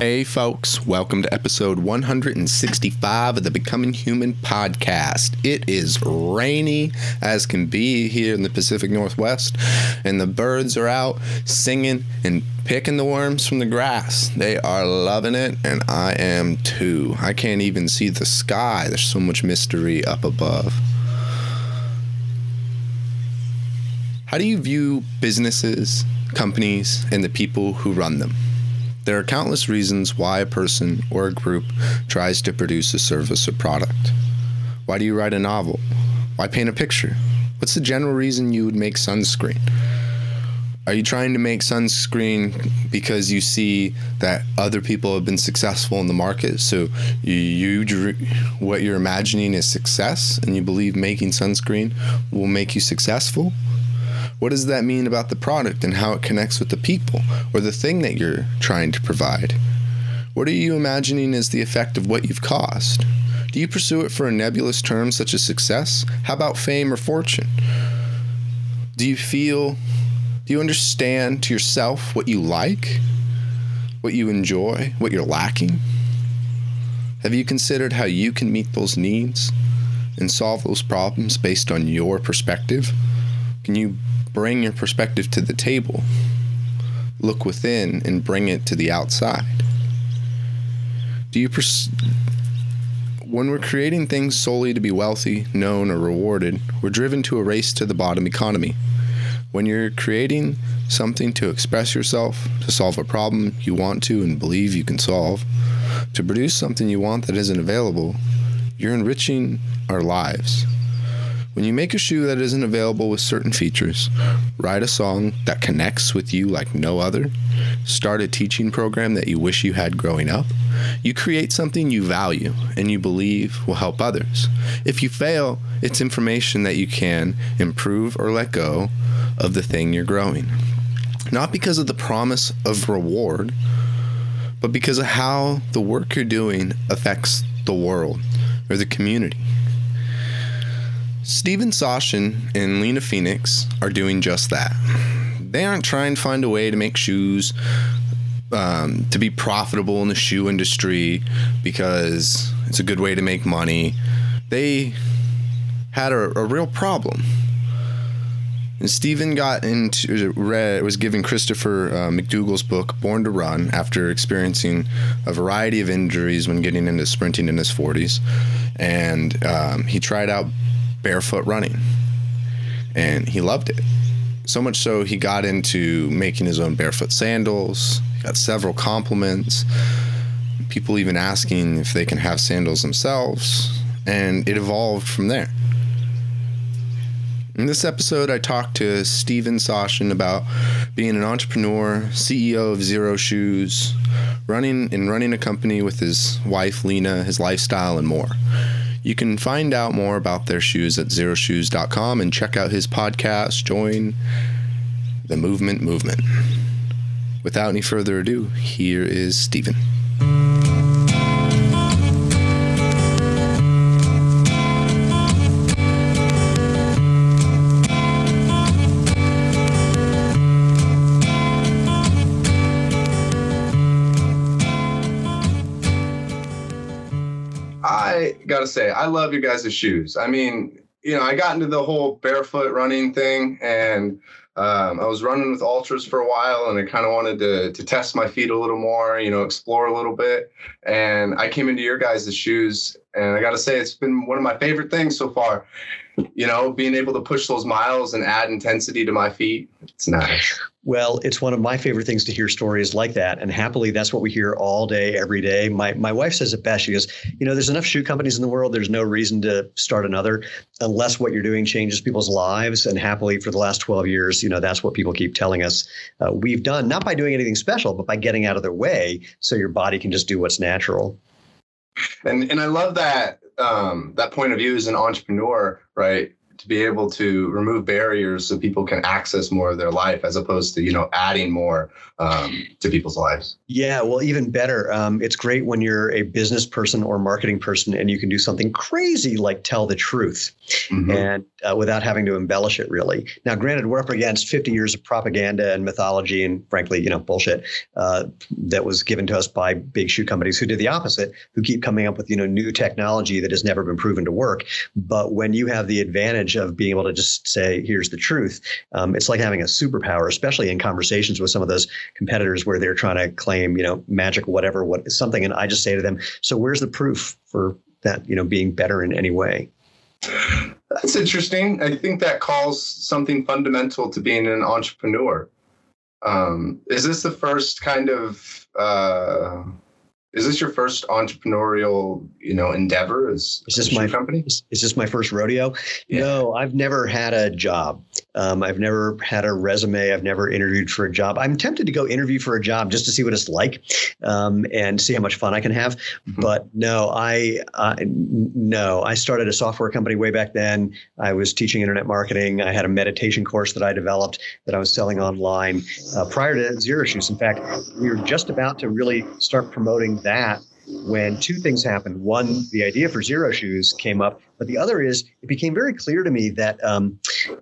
Hey, folks, welcome to episode 165 of the Becoming Human podcast. It is rainy as can be here in the Pacific Northwest, and the birds are out singing and picking the worms from the grass. They are loving it, and I am too. I can't even see the sky, there's so much mystery up above. How do you view businesses, companies, and the people who run them? There are countless reasons why a person or a group tries to produce a service or product. Why do you write a novel? Why paint a picture? What's the general reason you would make sunscreen? Are you trying to make sunscreen because you see that other people have been successful in the market? So you, you what you're imagining is success, and you believe making sunscreen will make you successful? What does that mean about the product and how it connects with the people or the thing that you're trying to provide? What are you imagining is the effect of what you've caused? Do you pursue it for a nebulous term such as success? How about fame or fortune? Do you feel, do you understand to yourself what you like, what you enjoy, what you're lacking? Have you considered how you can meet those needs and solve those problems based on your perspective? Can you bring your perspective to the table. Look within and bring it to the outside. Do you pers- when we're creating things solely to be wealthy, known, or rewarded, we're driven to a race to the bottom economy. When you're creating something to express yourself, to solve a problem you want to and believe you can solve, to produce something you want that isn't available, you're enriching our lives. When you make a shoe that isn't available with certain features, write a song that connects with you like no other, start a teaching program that you wish you had growing up, you create something you value and you believe will help others. If you fail, it's information that you can improve or let go of the thing you're growing. Not because of the promise of reward, but because of how the work you're doing affects the world or the community. Steven Sashen and Lena Phoenix are doing just that. They aren't trying to find a way to make shoes um, to be profitable in the shoe industry because it's a good way to make money. They had a, a real problem. And Steven got into read was given Christopher uh, McDougall's book Born to Run after experiencing a variety of injuries when getting into sprinting in his 40s, and um, he tried out barefoot running. And he loved it. So much so, he got into making his own barefoot sandals, got several compliments, people even asking if they can have sandals themselves. And it evolved from there. In this episode, I talked to Steven Sashen about being an entrepreneur, CEO of Xero Shoes, running and running a company with his wife Lena, his lifestyle, and more. You can find out more about their shoes at xeroshoes.com and check out his podcast, Join the Movement Movement. Without any further ado, here is Steven. Got to say, I love your guys' shoes. I mean, you know, I got into the whole barefoot running thing and um, I was running with ultras for a while and I kind of wanted to, to test my feet a little more, you know, explore a little bit. And I came into your guys' shoes and I got to say, it's been one of my favorite things so far. You know, being able to push those miles and add intensity to my feet. It's nice. Well, it's one of my favorite things to hear stories like that. And happily, that's what we hear all day, every day. My, my wife says it best. She goes, You know, there's enough shoe companies in the world. There's no reason to start another unless what you're doing changes people's lives. And happily, for the last 12 years, you know, that's what people keep telling us uh, we've done, not by doing anything special, but by getting out of their way so your body can just do what's natural. And, and I love that um, that point of view as an entrepreneur, right? To be able to remove barriers so people can access more of their life as opposed to you know adding more um, to people's lives. Yeah well even better um, it's great when you're a business person or marketing person and you can do something crazy like tell the truth mm-hmm. and uh, without having to embellish it really. Now granted we're up against 50 years of propaganda and mythology and frankly you know bullshit uh, that was given to us by big shoe companies who did the opposite who keep coming up with you know new technology that has never been proven to work. But when you have the advantage of being able to just say, here's the truth. Um, it's like having a superpower, especially in conversations with some of those competitors where they're trying to claim, you know, magic, whatever, what something. And I just say to them, so where's the proof for that, you know, being better in any way? That's interesting. I think that calls something fundamental to being an entrepreneur. Um, is this the first kind of uh, is this your first entrepreneurial, you know, endeavor? Is, is this my company? Is, is, this my first rodeo? Yeah. No, I've never had a job. Um, I've never had a resume. I've never interviewed for a job. I'm tempted to go interview for a job just to see what it's like um, and see how much fun I can have. Mm-hmm. But no, I no, I started a software company way back then. I was teaching internet marketing. I had a meditation course that I developed that I was selling online uh, prior to Xero Shoes. In fact, we were just about to really start promoting that when two things happened. One, the idea for Xero Shoes came up, but the other is it became very clear to me that um,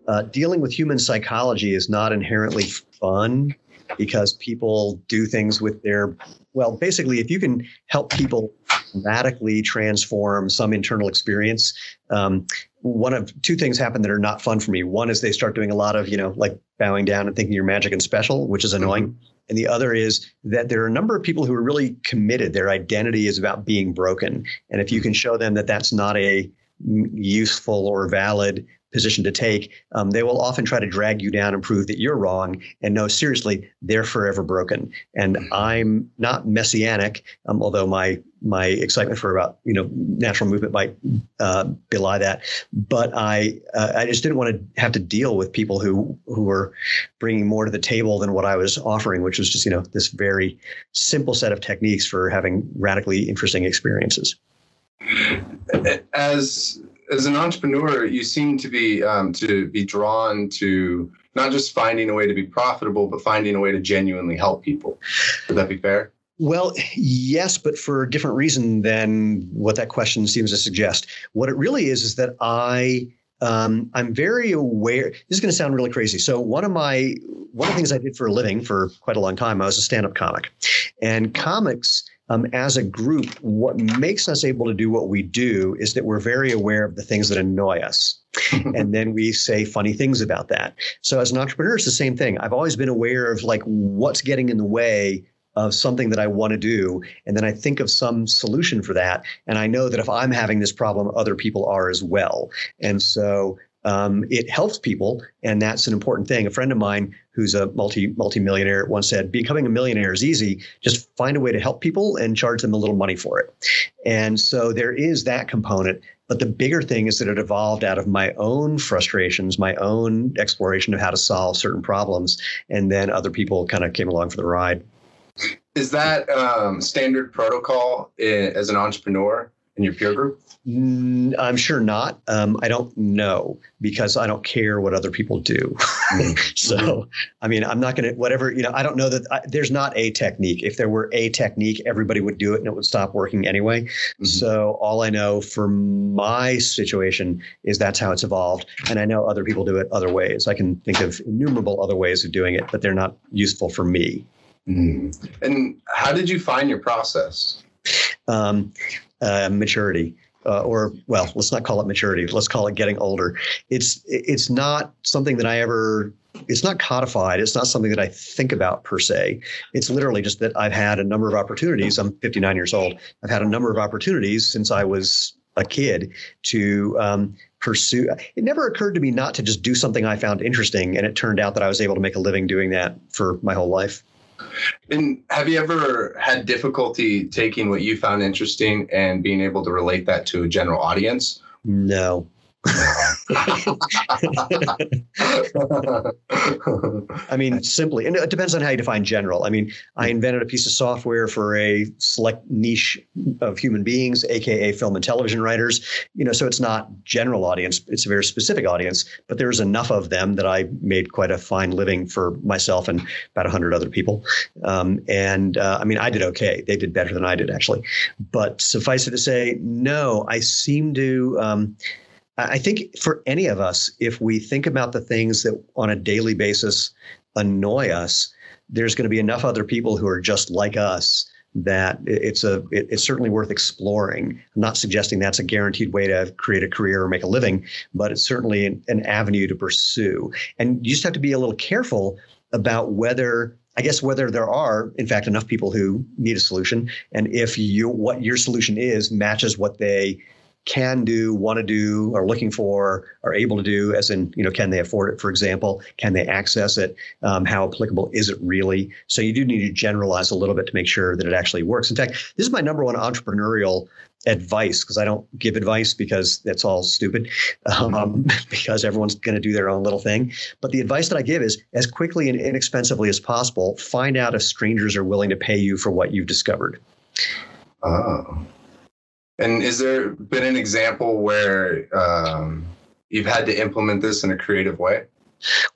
uh, dealing with human psychology is not inherently fun because people do things with their well basically if you can help people radically transform some internal experience um, one of two things happen that are not fun for me one is they start doing a lot of you know like bowing down and thinking you're magic and special which is annoying mm-hmm. And the other is that there are a number of people who are really committed. Their identity is about being broken. And if you can show them that that's not a useful or valid position to take, um, they will often try to drag you down and prove that you're wrong. And no, seriously, they're forever broken. And mm-hmm. I'm not messianic, um, although my my excitement for about you know natural movement might uh, belie that. But I uh, I just didn't want to have to deal with people who who were bringing more to the table than what I was offering, which was just you know this very simple set of techniques for having radically interesting experiences. As as an entrepreneur, you seem to be um, to be drawn to not just finding a way to be profitable, but finding a way to genuinely help people. Would that be fair? Well, yes, but for a different reason than what that question seems to suggest. What it really is is that I um, I'm very aware. This is going to sound really crazy. So one of my one of the things I did for a living for quite a long time, I was a stand-up comic, and comics um, as a group, what makes us able to do what we do is that we're very aware of the things that annoy us. and then we say funny things about that. So as an entrepreneur, it's the same thing. I've always been aware of like what's getting in the way of something that I want to do. And then I think of some solution for that. And I know that if I'm having this problem, other people are as well. And so um, it helps people, and that's an important thing. A friend of mine who's a multi multi-millionaire once said, "Becoming a millionaire is easy. Just find a way to help people and charge them a little money for it." And so there is that component. But the bigger thing is that it evolved out of my own frustrations, my own exploration of how to solve certain problems, and then other people kind of came along for the ride. Is that um, standard protocol as an entrepreneur? in your peer group? I'm sure not. Um, I don't know because I don't care what other people do. Mm-hmm. so, I mean, I'm not going to, whatever, you know, I don't know that I, there's not a technique. If there were a technique, everybody would do it and it would stop working anyway. Mm-hmm. So, all I know for my situation is that's how it's evolved. And I know other people do it other ways. I can think of innumerable other ways of doing it, but they're not useful for me. Mm-hmm. And how did you find your process? Um, uh, maturity. Uh, or well, let's not call it maturity. Let's call it getting older. It's it's not something that I ever. It's not codified. It's not something that I think about per se. It's literally just that I've had a number of opportunities. I'm 59 years old. I've had a number of opportunities since I was a kid to um, pursue. It never occurred to me not to just do something I found interesting, and it turned out that I was able to make a living doing that for my whole life. And have you ever had difficulty taking what you found interesting and being able to relate that to a general audience? No. I mean, simply, and it depends on how you define general. I mean, I invented a piece of software for a select niche of human beings, aka film and television writers. You know, so it's not general audience; it's a very specific audience. But there's enough of them that I made quite a fine living for myself and about hundred other people. Um, and uh, I mean, I did okay. They did better than I did actually. But suffice it to say, no, I seem to. Um, I think for any of us, if we think about the things that on a daily basis annoy us, there's going to be enough other people who are just like us that it's a it, it's certainly worth exploring. I'm not suggesting that's a guaranteed way to create a career or make a living, but it's certainly an, an avenue to pursue. And you just have to be a little careful about whether I guess whether there are, in fact, enough people who need a solution, and if you what your solution is matches what they can do, want to do, are looking for, are able to do, as in, you know, can they afford it, for example? Can they access it? Um, how applicable is it really? So you do need to generalize a little bit to make sure that it actually works. In fact, this is my number one entrepreneurial advice because I don't give advice because that's all stupid, um, because everyone's going to do their own little thing. But the advice that I give is as quickly and inexpensively as possible, find out if strangers are willing to pay you for what you've discovered. Oh. And is there been an example where um, you've had to implement this in a creative way?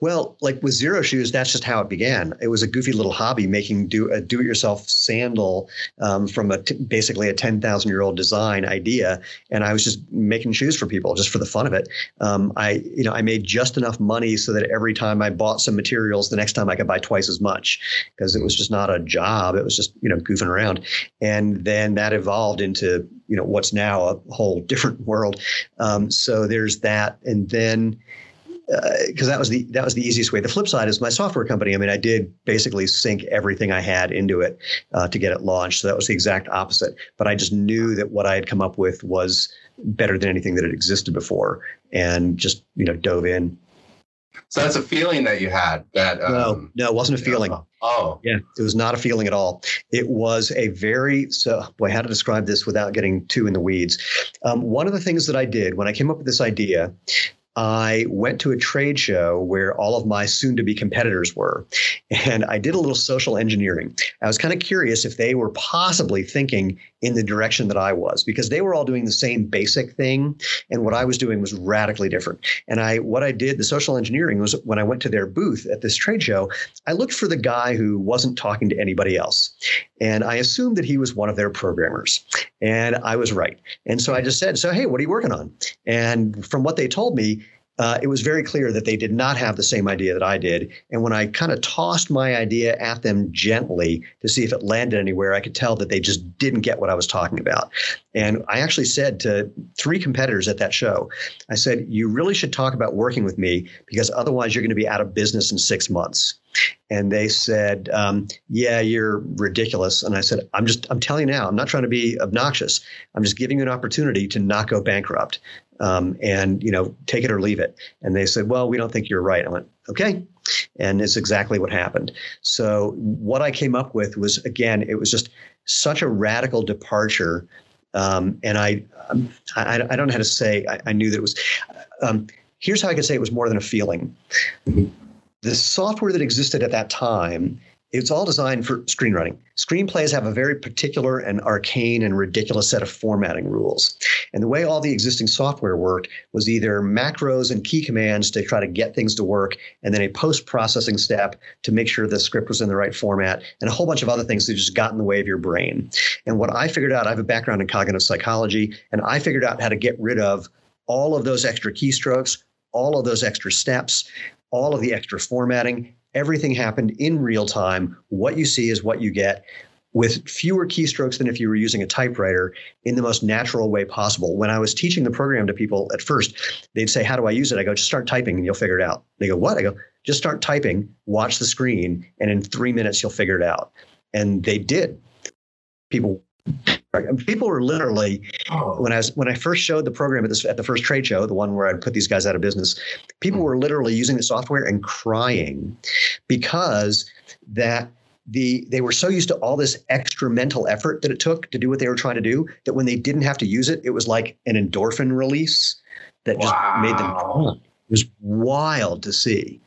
Well, like with Xero Shoes, that's just how it began. It was a goofy little hobby making do a do-it-yourself sandal um, from a t- basically a ten thousand year old design idea, and I was just making shoes for people just for the fun of it. Um, I, you know, I made just enough money so that every time I bought some materials, the next time I could buy twice as much because it was just not a job. It was just you know goofing around, and then that evolved into you know what's now a whole different world. Um, so there's that, and then because uh, that was the that was the easiest way. The flip side is my software company. I mean, I did basically sink everything I had into it uh, to get it launched. So that was the exact opposite. But I just knew that what I had come up with was better than anything that had existed before, and just you know dove in. So that's a feeling that you had. That um, no, no, it wasn't a feeling. Oh, yeah, it was not a feeling at all. It was a very so boy. How to describe this without getting too in the weeds? Um, one of the things that I did when I came up with this idea I went to a trade show where all of my soon to be competitors were. And I did a little social engineering. I was kind of curious if they were possibly thinking in the direction that I was because they were all doing the same basic thing. And what I was doing was radically different. And I, what I did, the social engineering was when I went to their booth at this trade show, I looked for the guy who wasn't talking to anybody else. And I assumed that he was one of their programmers. And I was right. And so I just said, So, hey, what are you working on? And from what they told me, uh, it was very clear that they did not have the same idea that I did. And when I kind of tossed my idea at them gently to see if it landed anywhere, I could tell that they just didn't get what I was talking about. And I actually said to three competitors at that show, I said, You really should talk about working with me because otherwise you're going to be out of business in six months. And they said, um, "Yeah, you're ridiculous." And I said, "I'm just, I'm telling you now, I'm not trying to be obnoxious. I'm just giving you an opportunity to not go bankrupt um, and you know take it or leave it. And they said well we don't think you're right. I went okay. And it's exactly what happened. So what i came up with was again it was just such a radical departure um, and I, um, I, I don't know how to say i, I knew that it was um, here's how i could say it was more than a feeling. Mm-hmm. the software that existed at that time it's all designed for screenwriting. Screenplays have a very particular and arcane and ridiculous set of formatting rules. And the way all the existing software worked was either macros and key commands to try to get things to work, and then a post processing step to make sure the script was in the right format, and a whole bunch of other things that just got in the way of your brain. And what I figured out, I have a background in cognitive psychology, and I figured out how to get rid of all of those extra keystrokes, all of those extra steps, all of the extra formatting, everything happened in real time. What you see is what you get with fewer keystrokes than if you were using a typewriter in the most natural way possible. When I was teaching the program to people at first, they'd say, How do I use it? I go, Just start typing and you'll figure it out. They go, What? I go, Just start typing, watch the screen, and in three minutes you'll figure it out. And they did. People People were literally oh. when I was when I first showed the program at this at the first trade show, the one where I'd put these guys out of business. People mm. were literally using the software and crying because that the they were so used to all this extra mental effort that it took to do what they were trying to do that when they didn't have to use it, it was like an endorphin release that just made them. It was wild to see.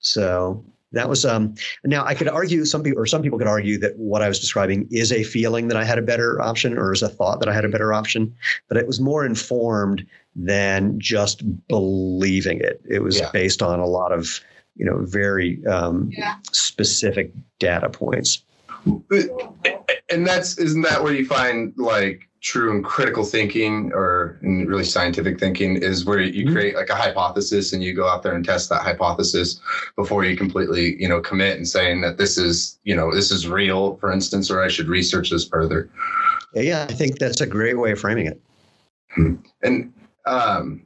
So that was um now i could argue some people or some people could argue that what i was describing is a feeling that i had a better option or is a thought that i had a better option but it was more informed than just believing it it was yeah. based on a lot of you know very um, yeah. specific data points and that's isn't that where you find like true and critical thinking or really scientific thinking is where you mm-hmm. create like a hypothesis and you go out there and test that hypothesis before you completely you know commit and saying that this is you know this is real for instance or i should research this further yeah i think that's a great way of framing it hmm. and um,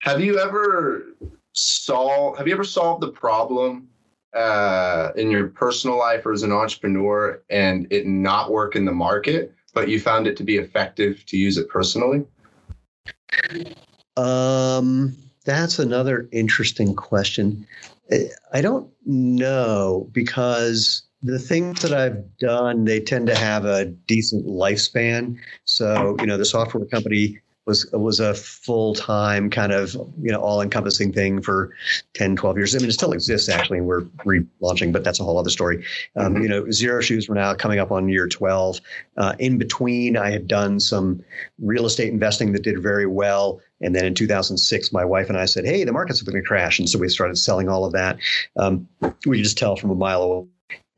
have you ever solved have you ever solved the problem uh, in your personal life or as an entrepreneur and it not work in the market but you found it to be effective to use it personally? Um, that's another interesting question. I don't know because the things that I've done, they tend to have a decent lifespan. So, you know, the software company was was a full time kind of you know all encompassing thing for 10, 12 years. I mean, it still exists actually, and we're relaunching, but that's a whole other story. Um, mm-hmm. You know, Xero Shoes we're now coming up on year twelve. Uh, in between, I had done some real estate investing that did very well. And then in 2006, my wife and I said, "Hey, the market's are going to crash," and so we started selling all of that. Um, we could just tell from a mile away.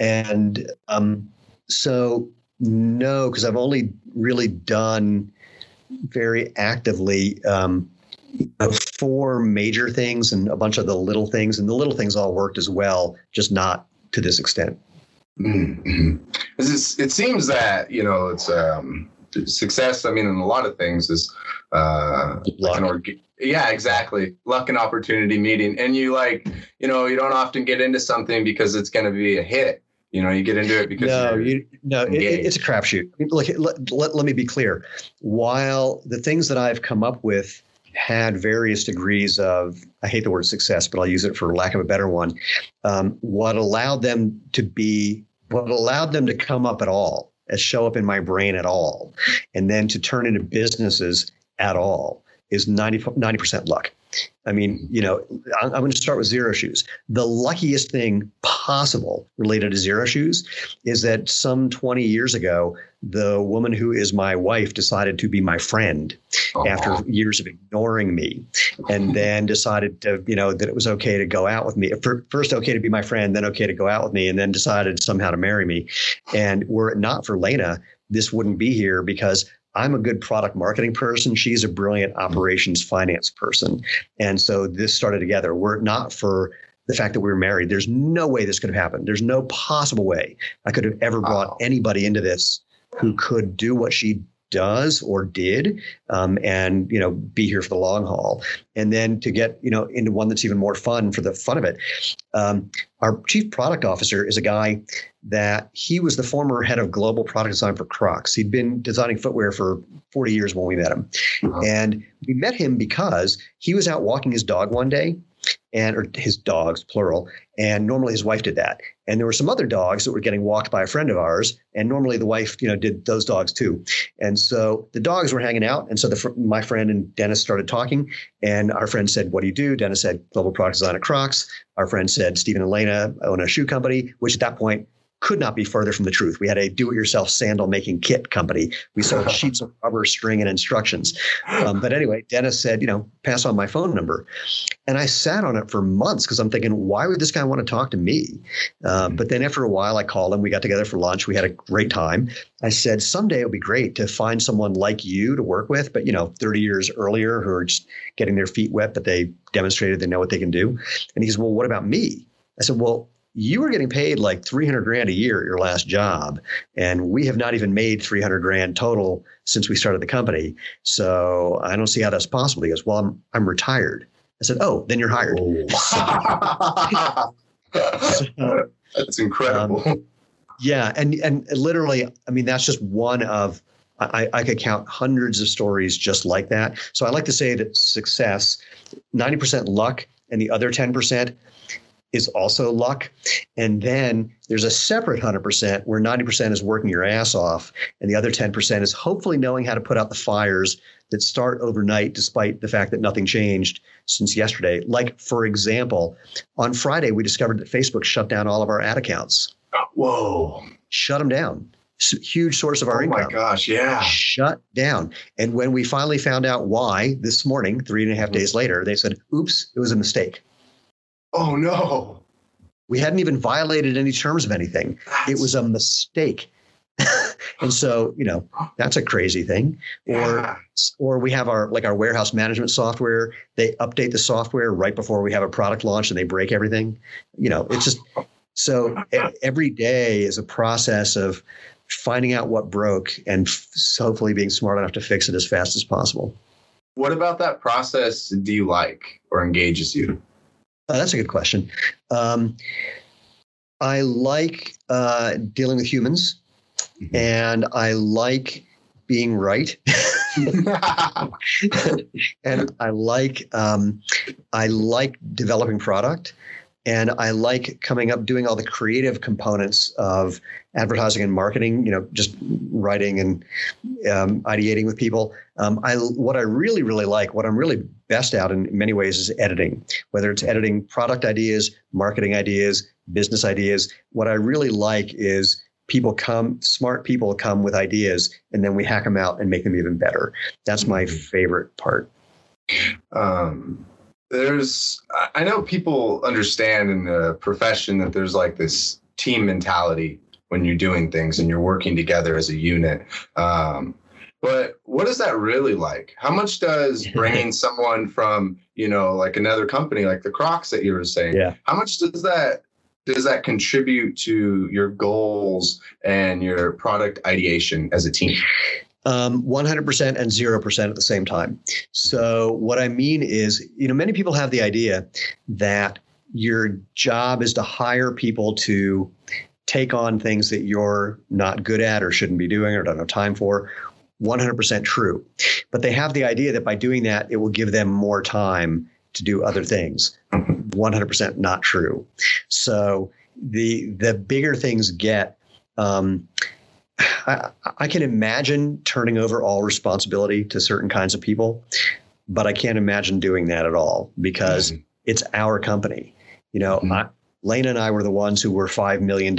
And um, so, no, because I've only really done very actively um, four major things and a bunch of the little things, and the little things all worked as well, just not to this extent. Mm-hmm. it seems that you know it's um, success. I mean, in a lot of things is uh, like orga- yeah, exactly. Luck and opportunity meeting, and you like you know you don't often get into something because it's going to be a hit. You know, you get into it because no, you, no, it, it's a crapshoot. Look, let, let, let me be clear. While the things that I've come up with had various degrees of, I hate the word success, but I'll use it for lack of a better one. Um, what allowed them to be, what allowed them to come up at all, and show up in my brain at all, and then to turn into businesses at all is 90, 90% luck. I mean, you know, I'm, going to start with Xero Shoes. The luckiest thing possible related to Xero Shoes is that some 20 years ago, the woman who is my wife decided to be my friend Aww. after years of ignoring me, and then decided to, you know, that it was okay to go out with me. First, okay to be my friend, then okay to go out with me, and then decided somehow to marry me. And were it not for Lena, this wouldn't be here because I'm a good product marketing person. She's a brilliant operations finance person. And so this started together. Were it not for the fact that we were married, there's no way this could have happened. There's no possible way I could have ever brought anybody into this who could do what she does or did um, and you know be here for the long haul and then to get you know into one that's even more fun for the fun of it um, our chief product officer is a guy that he was the former head of global product design for Crocs. He'd been designing footwear for 40 years when we met him. Uh-huh. And we met him because he was out walking his dog one day and or his dogs plural and normally his wife did that. And there were some other dogs that were getting walked by a friend of ours. And normally the wife you know did those dogs too. And so the dogs were hanging out. And so the, my friend and dennis started talking. And our friend said what do you do? Dennis said global product design at crocs. Our friend said Steven and lena own a shoe company which at that point could not be further from the truth. We had a do-it-yourself sandal making kit company. We sold sheets of rubber, string, and instructions. Um, but anyway, Dennis said, you know, pass on my phone number, and I sat on it for months because I'm thinking, why would this guy want to talk to me? Uh, but then after a while, I called him. We got together for lunch. We had a great time. I said, someday it would be great to find someone like you to work with, but you know, 30 years earlier, who are just getting their feet wet, but they demonstrated they know what they can do. And he said, well, what about me? I said, well, you were getting paid like 300 grand a year at your last job and we have not even made 300 grand total since we started the company. So i don't see how that's possible. He goes well i'm, I'm retired. I said oh then you're hired. Oh. so, that's incredible. Um, yeah and and literally i mean that's just one of I, I could count hundreds of stories just like that. So i like to say that success 90% luck and the other 10% is also luck. And then there's a separate 100% where 90% is working your ass off. And the other 10% is hopefully knowing how to put out the fires that start overnight, despite the fact that nothing changed since yesterday. Like, for example, on Friday, we discovered that Facebook shut down all of our ad accounts. Whoa. Shut them down. Huge source of our oh income. my gosh. Yeah. Shut down. And when we finally found out why this morning, three and a half Mm-hmm. days later, they said, oops, it was a mistake. Oh no. We hadn't even violated any terms of anything. It was a mistake. and so, you know, that's a crazy thing. Or Yeah. or we have our like our warehouse management software. They update the software right before we have a product launch and they break everything. You know, it's just so every day is a process of finding out what broke and f- hopefully being smart enough to fix it as fast as possible. What about that process do you like or engages you? Uh, that's a good question. Um, I like uh, dealing with humans, Mhm. and I like being right. and I like um, I like developing product, and I like coming up doing all the creative components of advertising and marketing. You know, just writing and um, ideating with people. Um, I what I really really like, what I'm really best at in many ways is editing. Whether it's editing product ideas, marketing ideas, business ideas. What I really like is people come smart people come with ideas and then we hack them out and make them even better that's my Mhm. favorite part um, there's I- know people understand in the profession that there's like this team mentality when you're doing things and you're working together as a unit. Um, but what is that really like? How much does bringing someone from you know like another company like the crocs that you were saying Yeah. how much does that does that contribute to your goals and your product ideation as a team um, 100% and 0% at the same time. So what i mean is you know many people have the idea that your job is to hire people to take on things that you're not good at or shouldn't be doing or don't have time for. 100% true. But they have the idea that by doing that it will give them more time to do other things. 100% not true. So the the bigger things get um, I, I can imagine turning over all responsibility to certain kinds of people but i can't imagine doing that at all because it's our company. You know Mhm. I, Lena and i were the ones who were $5 million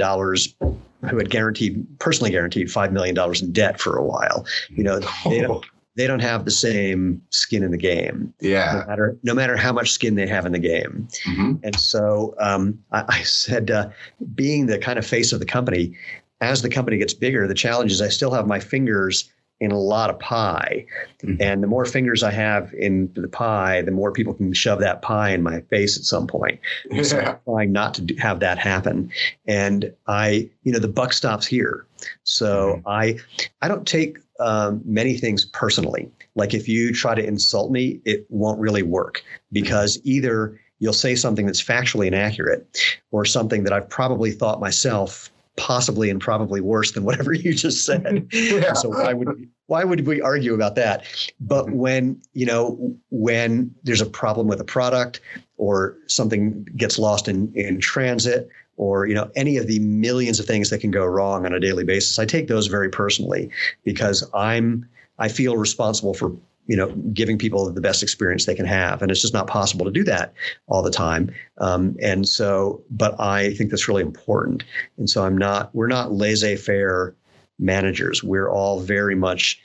who had guaranteed personally guaranteed $5 million in debt for a while. You know they don't they don't have the same skin in the game yeah. no matter no matter how much skin they have in the game. Mhm. and so um, I, I said, uh, being the kind of face of the company, as the company gets bigger, the challenge is I still have my fingers in a lot of pie. Mhm. And the more fingers I have in the pie, the more people can shove that pie in my face at some point. So I'm trying not to do, have that happen. And I, you know, the buck stops here. So I, I don't take um, many things personally. Like if you try to insult me, it won't really work because either you'll say something that's factually inaccurate or something that I've probably thought myself possibly and probably worse than whatever you just said. Yeah. So why would why would we argue about that? But mm-hmm. when you know when there's a problem with a product or something gets lost in in transit or you know any of the millions of things that can go wrong on a daily basis, I take those very personally because I'm I feel responsible for you know giving people the best experience they can have, and it's just not possible to do that all the time. Um, and so, but I think that's really important. And so I'm not we're not laissez-faire managers. We're all very much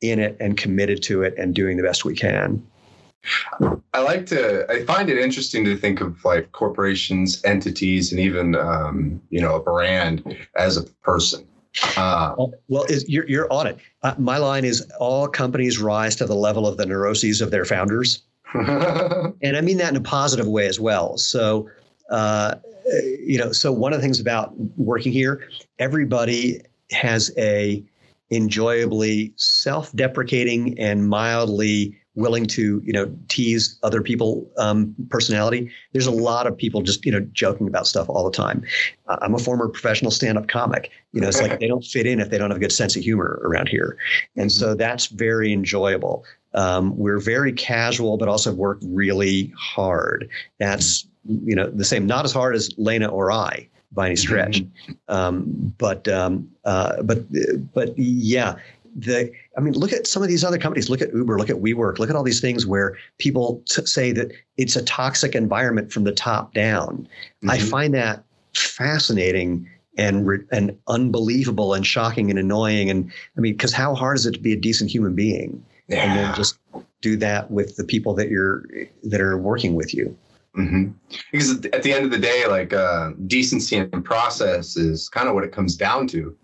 in it and committed to it and doing the best we can. I like to. I find it interesting to think of like corporations, entities, and even um, you know a brand as a person. Uh, Well, is, you're, you're on it. Uh, my line is all companies rise to the level of the neuroses of their founders. And I mean that in a positive way as well. So, uh, you know, so one of the things about working here, everybody has a enjoyably self-deprecating and mildly willing to, you know, tease other people um, personality. There's a lot of people just, you know, joking about stuff all the time. Uh, I'm a former professional stand-up comic. You know, it's like they don't fit in if they don't have a good sense of humor around here, and so that's very enjoyable. Um, we're very casual, but also work really hard. That's you know the same, not as hard as Lena or I by any stretch, um, but um, uh, but but yeah, the I mean, look at some of these other companies. Look at Uber. Look at WeWork. Look at all these things where people t- say that it's a toxic environment from the top down. Mm-hmm. I find that fascinating and re- and unbelievable and shocking and annoying. And I mean, because how hard is it to be a decent human being yeah. and then just do that with the people that you're that are working with you? Mm-hmm. Because at the end of the day, like uh, decency and process is kind of what it comes down to.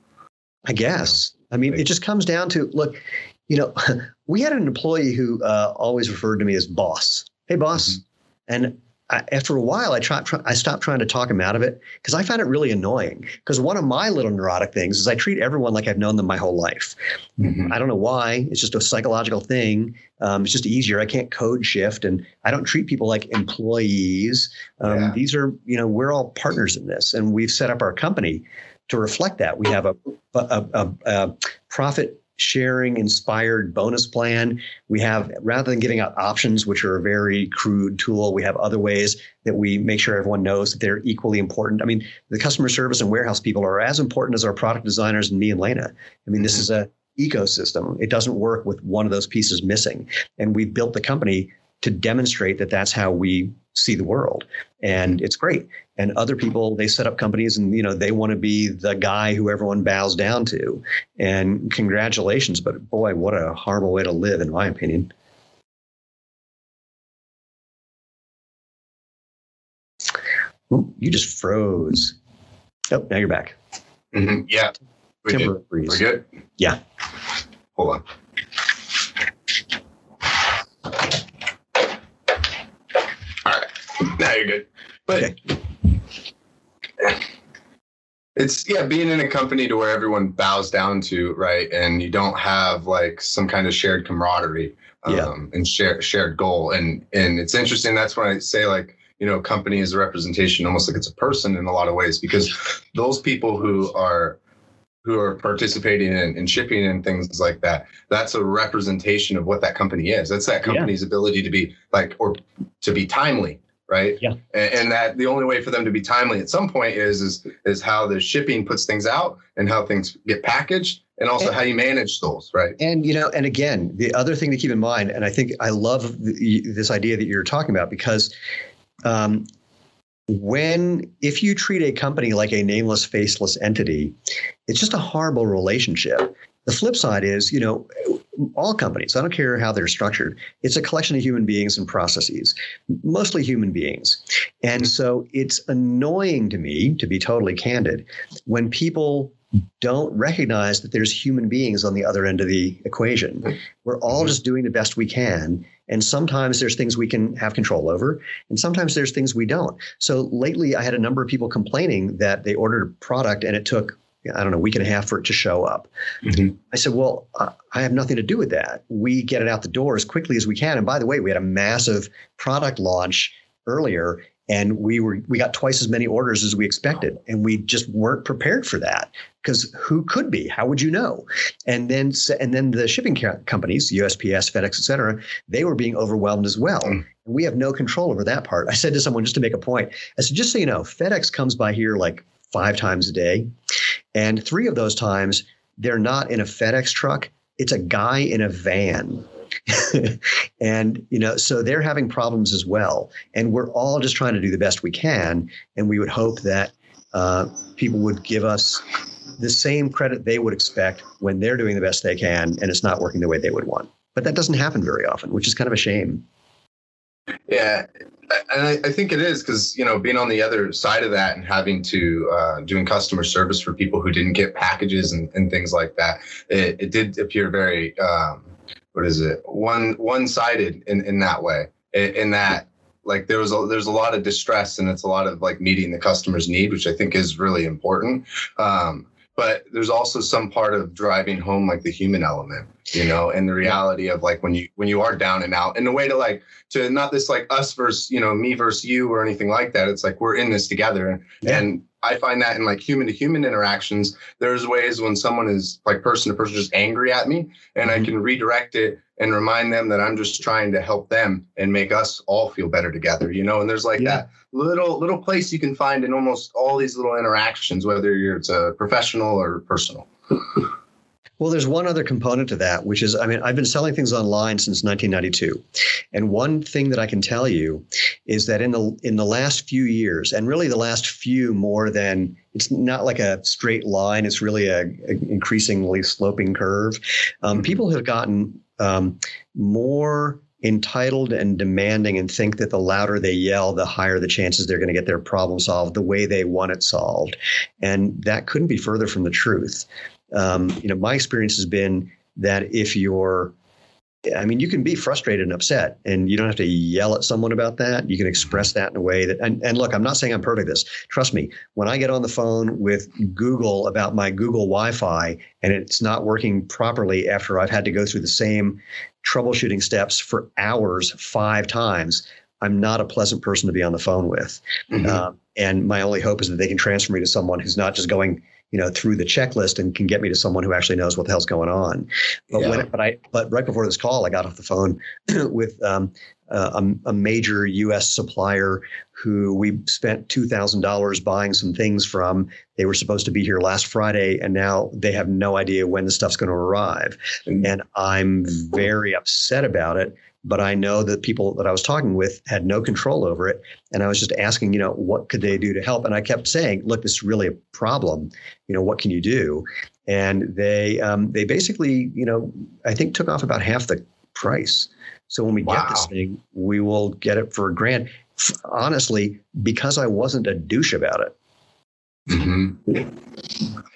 I guess. I mean, it just comes down to look. You know, we had an employee who uh, always referred to me as boss. Hey, boss. Mm-hmm. And I, after a while, I try, try, I stopped trying to talk him out of it because I found it really annoying. Because one of my little neurotic things is I treat everyone like I've known them my whole life. Mm-hmm. I don't know why. It's just a psychological thing. Um, it's just easier. I can't code shift, and I don't treat people like employees. Um, yeah. These are, you know, we're all partners in this, and we've set up our company to reflect that. We have a, a, a, a profit sharing inspired bonus plan. We have, rather than giving out options, which are a very crude tool, we have other ways that we make sure everyone knows that they're equally important. I mean, the customer service and warehouse people are as important as our product designers and me and Lena. I mean, this mm-hmm. is a ecosystem. It doesn't work with one of those pieces missing. And we've built the company to demonstrate that that's how we see the world and it's great and other people they set up companies and you know they want to be the guy who everyone bows down to. And congratulations but boy what a horrible way to live in my opinion. Ooh, you just froze. Oh now you're back. Mm-hmm. yeah. We Timber freeze. we're good? Yeah. Hold on. All right. Now you're good. But okay. It's yeah, being in a company to where everyone bows down to, right? And you don't have like some kind of shared camaraderie um, yeah. and shared shared goal. And and it's interesting. That's when I say like, you know, company is a representation, almost like it's a person in a lot of ways, because those people who are who are participating in, in shipping and things like that that's a representation of what that company is that's that company's yeah. ability to be like or to be timely right? Yeah. And, and, that the only way for them to be timely at some point is is is how the shipping puts things out and how things get packaged and also and, how you manage those, right? And you know, and again, the other thing to keep in mind, and I think I love the, this idea that you're talking about because um, when if you treat a company like a nameless, faceless entity, it's just a horrible relationship. The flip side is, you know, all companies, I don't care how they're structured, it's a collection of human beings and processes, mostly human beings. And so it's annoying to me, to be totally candid, when people don't recognize that there's human beings on the other end of the equation. We're all mm-hmm. just doing the best we can. And sometimes there's things we can have control over, and sometimes there's things we don't. So lately, I had a number of people complaining that they ordered a product and it took I don't know, week and a half for it to show up. Mm-hmm. I said, well, uh, I have nothing to do with that. We get it out the door as quickly as we can. And by the way, we had a massive product launch earlier and we were we got twice as many orders as we expected and we just weren't prepared for that because who could be how would you know and then and then the shipping companies usps fedex et cetera they were being overwhelmed as well mm. we have no control over that part i said to someone just to make a point i said just so you know fedex comes by here like five times a day. And three of those times, they're not in a FedEx truck, it's a guy in a van. and you know so they're having problems as well. And we're all just trying to do the best we can. And we would hope that uh, people would give us the same credit they would expect when they're doing the best they can and it's not working the way they would want. But that doesn't happen very often which is kind of a shame. Yeah, and I, I think it is because you know being on the other side of that and having to uh, doing customer service for people who didn't get packages and, and things like that, it, it did appear very um, what is it? One one sided in in that way. In, in that like there was a there's a lot of distress and it's a lot of like meeting the customer's need which i think is really important. Um, but there's also some part of driving home like the human element you know and the reality of like when you when you are down and out and the way to like to not this like us versus you know me versus you or anything like that it's like we're in this together yeah. and I find that in like human to human interactions, there's ways when someone is like person to person just angry at me, and mm-hmm. I can redirect it and remind them that I'm just trying to help them and make us all feel better together, you know. And there's like yeah. that little little place you can find in almost all these little interactions, whether you're it's a professional or personal. Well, there's one other component to that, which is I mean, I've been selling things online since 1992. And one thing that I can tell you is that in the in the last few years, and really the last few more than it's not like a straight line, it's really a, a increasingly sloping curve. Um, people have gotten um, more entitled and demanding and think that the louder they yell, the higher the chances they're going to get their problem solved the way they want it solved. And that couldn't be further from the truth. Um, you know, my experience has been that if you're I mean, you can be frustrated and upset, and you don't have to yell at someone about that. You can express that in a way that, and, and look, I'm not saying I'm perfect at this. Trust me, when I get on the phone with Google about my Google Wi Fi and it's not working properly after I've had to go through the same troubleshooting steps for hours five times, I'm not a pleasant person to be on the phone with. Mm-hmm. Uh, and my only hope is that they can transfer me to someone who's not just going, you know, through the checklist and can get me to someone who actually knows what the hell's going on. But yeah. when, but I, but right before this call, I got off the phone with um, uh, a, a, major U.S. supplier who we spent two thousand dollars buying some things from. They were supposed to be here last Friday, and now they have no idea when the stuff's going to arrive. Mm-hmm. And I'm very upset about it but I know that people that I was talking with had no control over it. And I was just asking, you know, what could they do to help? And I kept saying, look, this is really a problem. You know, what can you do? And they um, they basically, you know, I think took off about half the price. So when we wow. get this thing, we will get it for a grand. Honestly, because I wasn't a douche about it. Mm-hmm.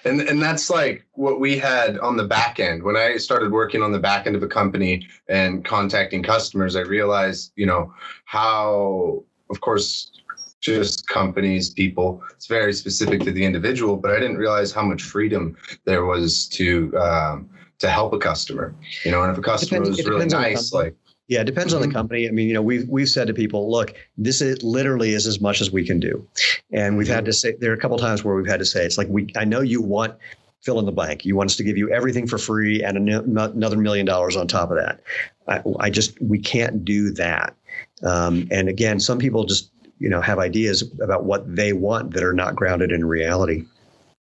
And and that's like what we had on the back end. When I started working on the back end of a company and contacting customers, I realized, you know, how of course just companies, people. It's very specific to the individual, but I didn't realize how much freedom there was to um, to help a customer. You know, and if a customer depends, was really nice, like yeah, it depends mm-hmm. on the mm-hmm. company. I mean, you know, we've we've said to people, look, this is literally is as much as we can do, and we've had to say there are a couple times where we've had to say it's like we I know you want fill in the blank. You want us to give you everything for free and another million dollars on top of that. I, I just we can't do that. Um, and again, some people just you know have ideas about what they want that are not grounded in reality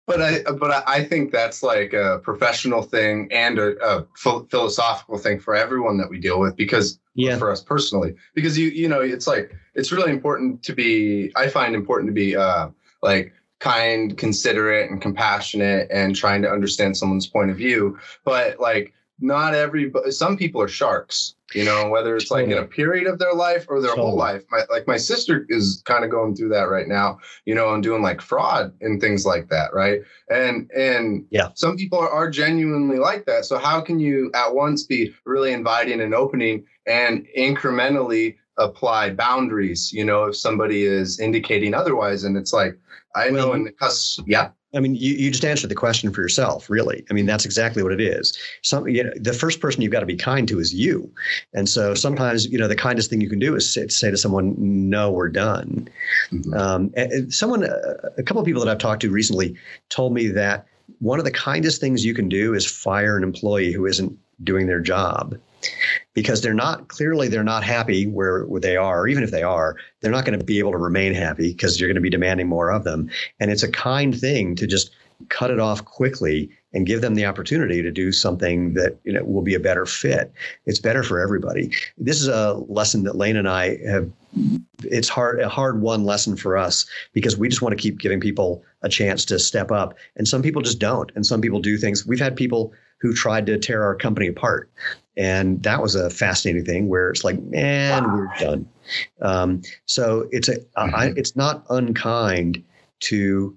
but I but I think that's like a professional thing and a, a philosophical thing for everyone that we deal with because yeah. for us personally because you you know it's like it's really important to be I find important to be uh like kind, considerate, and compassionate, and trying to understand someone's point of view. But like not every some people are sharks you know whether it's like in a period of their life or their whole life. My, like my sister is kind of going through that right now you know and doing like fraud and things like that right? And and yeah. some people are, are genuinely like that. So how can you at once be really inviting and opening and incrementally apply boundaries you know if somebody is indicating otherwise? And it's like i know in the cus yeah I mean, you, you just answered the question for yourself, really. I mean, that's exactly what it is. Some, you know, the first person you've got to be kind to is you. And so sometimes, you know, the kindest thing you can do is say, say to someone, no, we're done. Mm-hmm. Um, someone, a couple of people that I've talked to recently told me that one of the kindest things you can do is fire an employee who isn't doing their job because they're not clearly they're not happy where, where they are or even if they are they're not going to be able to remain happy because you're going to be demanding more of them. And it's a kind thing to just cut it off quickly and give them the opportunity to do something that you know will be a better fit. It's better for everybody. This is a lesson that Lena and i have it's hard a hard won lesson for us because we just want to keep giving people a chance to step up. And some people just don't. And some people do things. We've had people who tried to tear our company apart and that was a fascinating thing where it's like, man, wow. we're done. Um, so it's a, mm-hmm. I, it's not unkind to.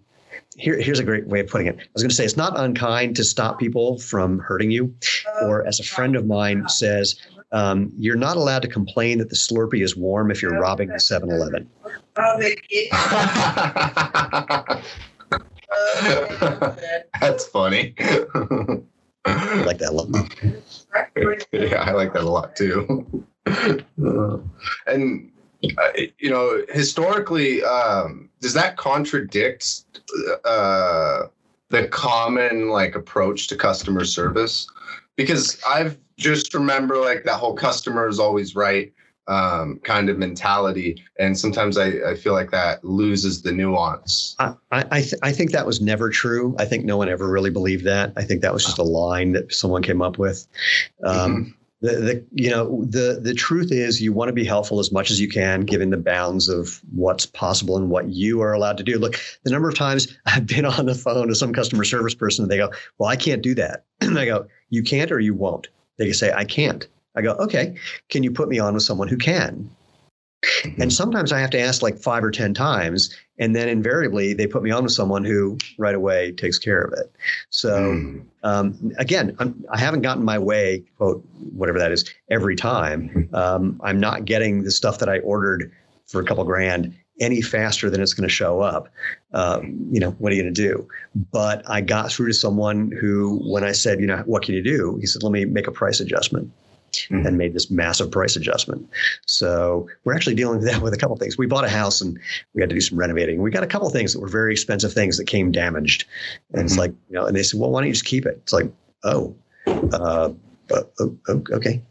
Here, here's a great way of putting it. I was going to say it's not unkind to stop people from hurting you, or as a friend of mine says, um, you're not allowed to complain that the Slurpee is warm if you're robbing the 7-Eleven. That's funny. I like that a lot. yeah, I like that a lot too. And uh, you know, historically, um, does that contradict uh, the common like approach to customer service? Because I've just remember like that whole customer is always right um, kind of mentality. And sometimes I, I feel like that loses the nuance. I, I, th- I think that was never true. I think no one ever really believed that. I think that was just a line that someone came up with. Um, mm-hmm. The, the you know the the truth is you want to be helpful as much as you can given the bounds of what's possible and what you are allowed to do look the number of times i've been on the phone to some customer service person and they go well i can't do that and i go you can't or you won't they can say i can't I go, okay, can you put me on with someone who can? Mm-hmm. And sometimes I have to ask like five or 10 times. And then invariably they put me on with someone who right away takes care of it. So mm. um, again, I'm, I have not gotten my way, quote, whatever that is, every time. Mm-hmm. Um, I'm not getting the stuff that I ordered for a couple grand any faster than it's going to show up. Um, you know, what are you going to do? But I got through to someone who, when I said, you know, what can you do? He said, let me make a price adjustment mm-hmm. and made this massive price adjustment. So we're actually dealing with that with a couple things. We bought a house and we had to do some renovating. We got a couple things that were very expensive things that came damaged, and mm-hmm. it's like you know, and they said, well, why don't you just keep it? It's like, oh, uh, uh, okay.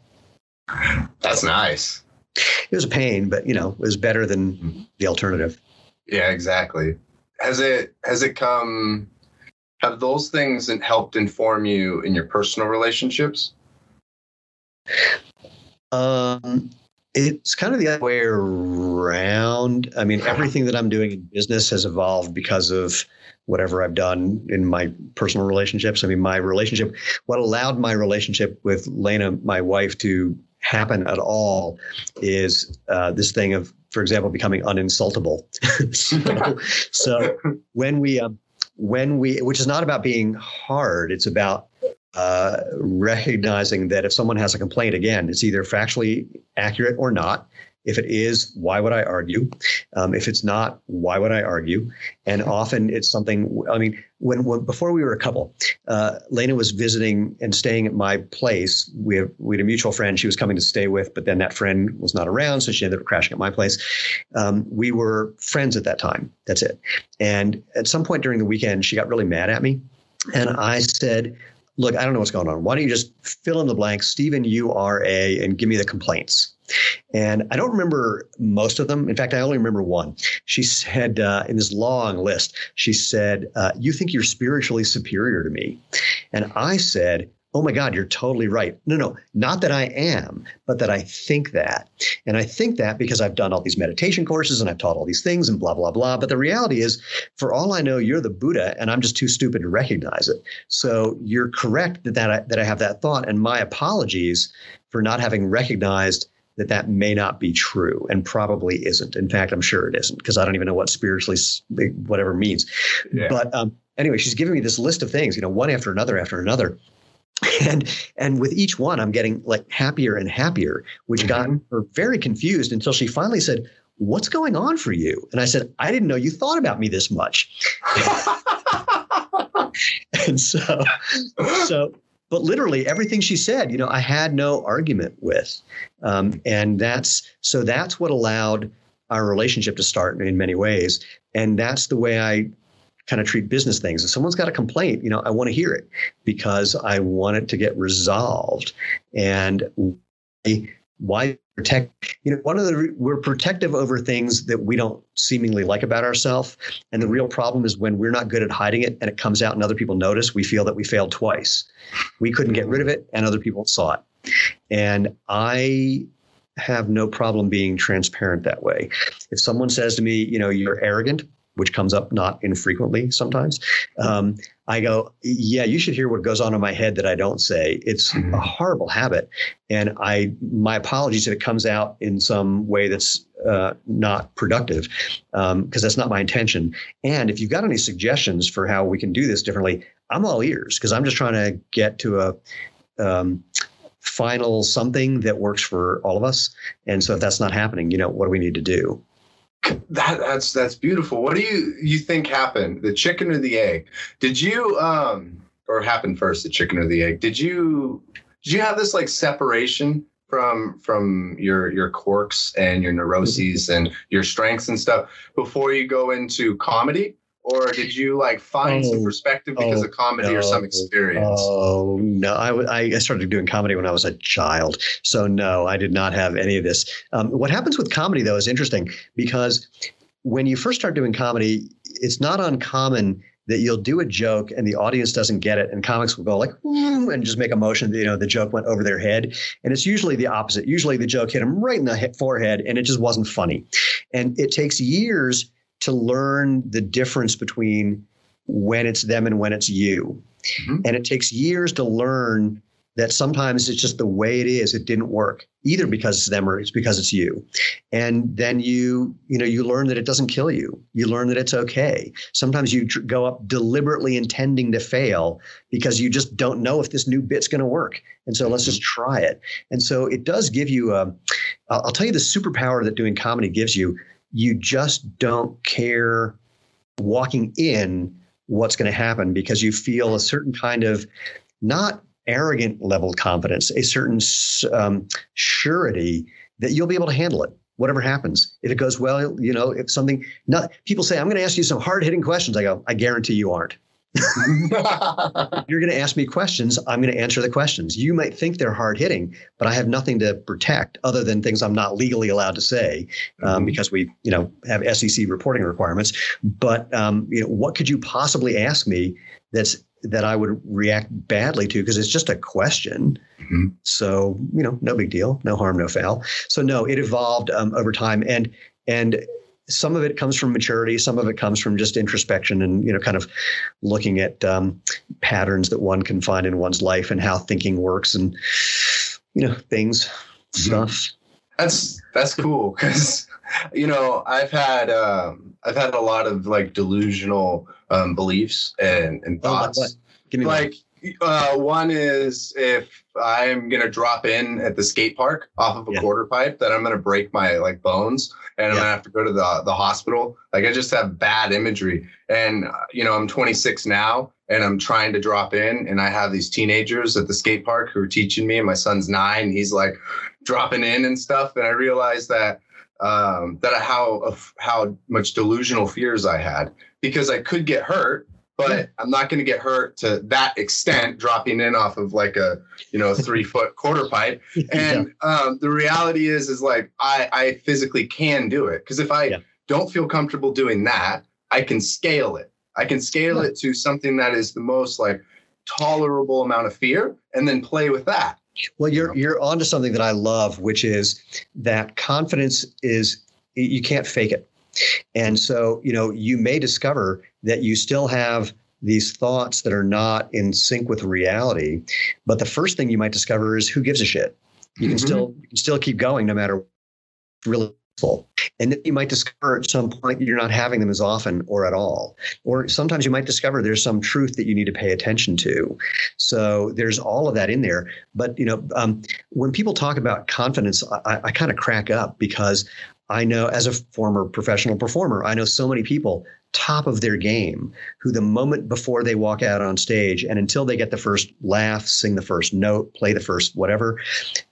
That's nice. It was a pain, but you know, it was better than mm-hmm. the alternative. Yeah, exactly. Has it has it come? Have those things helped inform you in your personal relationships? Um, it's kind of the other way around. I mean, everything that I'm doing in business has evolved because of whatever I've done in my personal relationships. I mean, my relationship, what allowed my relationship with Lena, my wife, to happen at all is uh, this thing of, for example, becoming uninsultable. so, so, when we, um, when we, which is not about being hard, it's about uh, recognizing that if someone has a complaint, again, it's either factually accurate or not. If it is, why would I argue? Um, if it's not, why would I argue? And often it's something. I mean, when, when before we were a couple, uh, Lena was visiting and staying at my place. We have we had a mutual friend she was coming to stay with, but then that friend was not around, so she ended up crashing at my place. Um, we were friends at that time. That's it. And at some point during the weekend, she got really mad at me, and I said, look, I don't know what's going on. Why don't you just fill in the blanks, Steven, you are a, and give me the complaints. And I don't remember most of them. In fact, I only remember one. She said uh, in this long list, she said, uh, You think you're spiritually superior to me. And I said, oh my God, you're totally right. No, no, not that I am, but that I think that. And I think that because I've done all these meditation courses and I've taught all these things and blah, blah, blah. But the reality is, for all I know, you're the Buddha and I'm just too stupid to recognize it. So you're correct that, that, I, that I have that thought. And my apologies for not having recognized that that may not be true and probably isn't. In fact, I'm sure it isn't because I don't even know what spiritually whatever means. Yeah. But um, anyway, she's giving me this list of things, you know, one after another after another and and with each one i'm getting like happier and happier which mm-hmm. got her very confused until she finally said what's going on for you? And i said i didn't know you thought about me this much. And so so but literally everything she said you know i had no argument with. Um, and that's so that's what allowed our relationship to start in many ways. And that's the way i kind of treat business things. If someone's got a complaint, you know, I want to hear it because I want it to get resolved. And why protect? You know, one of the we're protective over things that we don't seemingly like about ourselves. And the real problem is when we're not good at hiding it and it comes out and other people notice, we feel that we failed twice. We couldn't get rid of it and other people saw it. And I have no problem being transparent that way. If someone says to me, you know, you're arrogant, which comes up not infrequently sometimes. Um, I go, yeah, you should hear what goes on in my head that I don't say. It's mm-hmm. a horrible habit, and I my apologies if it comes out in some way that's uh, not productive, because um, that's not my intention. And if you've got any suggestions for how we can do this differently, I'm all ears because I'm just trying to get to a um, final something that works for all of us. And so if that's not happening, you know, what do we need to do? That that's that's beautiful. What do you you think happened? The chicken or the egg? Did you um or happened first, the chicken or the egg? Did you did you have this like separation from from your your quirks and your neuroses and your strengths and stuff before you go into comedy? Or did you like find some Oh, perspective because oh, of comedy or some experience? Oh no! I, I started doing comedy when I was a child, so no, I did not have any of this. Um, what happens with comedy though is interesting because when you first start doing comedy, it's not uncommon that you'll do a joke and the audience doesn't get it, and comics will go like and just make a motion. that, You know, the joke went over their head, and it's usually the opposite. Usually, the joke hit them right in the forehead, and it just wasn't funny. And it takes years to learn the difference between when it's them and when it's you. Mhm. And it takes years to learn that sometimes it's just the way it is. It didn't work either because it's them or it's because it's you. And then you, you know, you learn that it doesn't kill you. You learn that it's okay. Sometimes you tr- go up deliberately intending to fail because you just don't know if this new bit's going to work. And so let's just try it. And so it does give you a, I'll I'll tell you the superpower that doing comedy gives you. You just don't care walking in what's going to happen because you feel a certain kind of not arrogant level confidence, a certain um, surety that you'll be able to handle it, whatever happens. If it goes well, you know, if something not people say, I'm going to ask you some hard hitting questions. I go, I guarantee you aren't. You're going to ask me questions. I'm going to answer the questions. You might think they're hard hitting, but I have nothing to protect other than things I'm not legally allowed to say um, Mhm. because we, you know, have SEC reporting requirements. But um, you know, what could you possibly ask me that's that I would react badly to because it's just a question. Mhm. So you know, no big deal, no harm, no foul. So no, it evolved um, over time, and and some of it comes from maturity, some of it comes from just introspection, and you know, kind of looking at um, patterns that one can find in one's life and how thinking works, and you know, things, stuff. That's that's cool because you know I've had um, I've had a lot of like delusional um, beliefs and, and Oh, thoughts. what? Give me one. like uh, one is if I'm gonna drop in at the skate park off of a Yeah. quarter pipe, that I'm gonna break my like bones and I'm gonna have to go to the the hospital. Like I just have bad imagery, and uh, you know I'm 26 now, and I'm trying to drop in, and I have these teenagers at the skate park who are teaching me. And my son's nine; he's like dropping in and stuff, and I realized that um, that how of how much delusional fears I had because I could get hurt, but Yeah. I'm not going to get hurt to that extent, dropping in off of like a you know three foot quarter pipe. And um, the reality is, is like I I physically can do it because if I Yeah. don't feel comfortable doing that, I can scale it. I can scale Yeah. it to something that is the most like tolerable amount of fear, and then play with that. Well, you're you're onto something that I love, which is that confidence is you can't fake it. And so, you know, you may discover that you still have these thoughts that are not in sync with reality, but the first thing you might discover is who gives a shit. You can Mhm. still you can still keep going no matter really. And then you might discover at some point you're not having them as often or at all. Or sometimes you might discover there's some truth that you need to pay attention to. So there's all of that in there. But you know, um, when people talk about confidence, I, I kind of crack up because I know, as a former professional performer, I know so many people top of their game who the moment before they walk out on stage and until they get the first laugh, sing the first note, play the first whatever,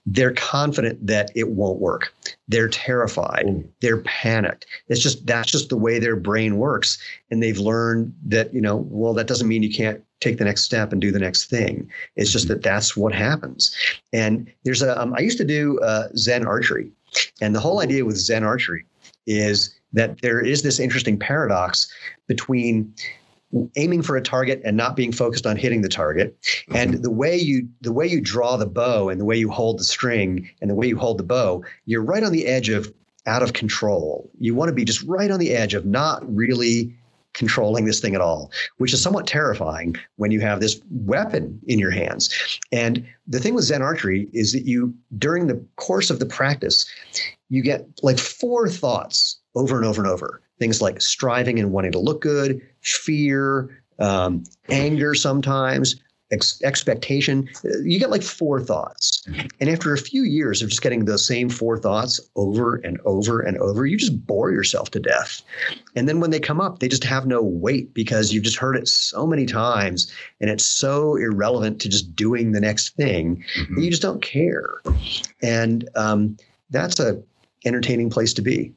they're confident that it won't work. They're terrified. Mm. They're panicked. It's just that's just the way their brain works. And they've learned that, you know, well, that doesn't mean you can't take the next step and do the next thing. It's just that that's what happens. And there's a, um, I used to do uh, Zen archery. And the whole idea with Zen archery is that there is this interesting paradox between aiming for a target and not being focused on hitting the target. Mm-hmm. And the way you the way you draw the bow and the way you hold the string and the way you hold the bow you're right on the edge of out of control. You want to be just right on the edge of not really controlling this thing at all which is somewhat terrifying when you have this weapon in your hands. And the thing with zen archery is that you during the course of the practice you get like four thoughts over and over and over. Things like striving and wanting to look good fear um, anger sometimes ex- expectation you get like four thoughts. And after a few years of just getting those same four thoughts over and over and over you just bore yourself to death. And then when they come up they just have no weight because you've just heard it so many times and it's so irrelevant to just doing the next thing. Mhm. that you just don't care. And um, that's a entertaining place to be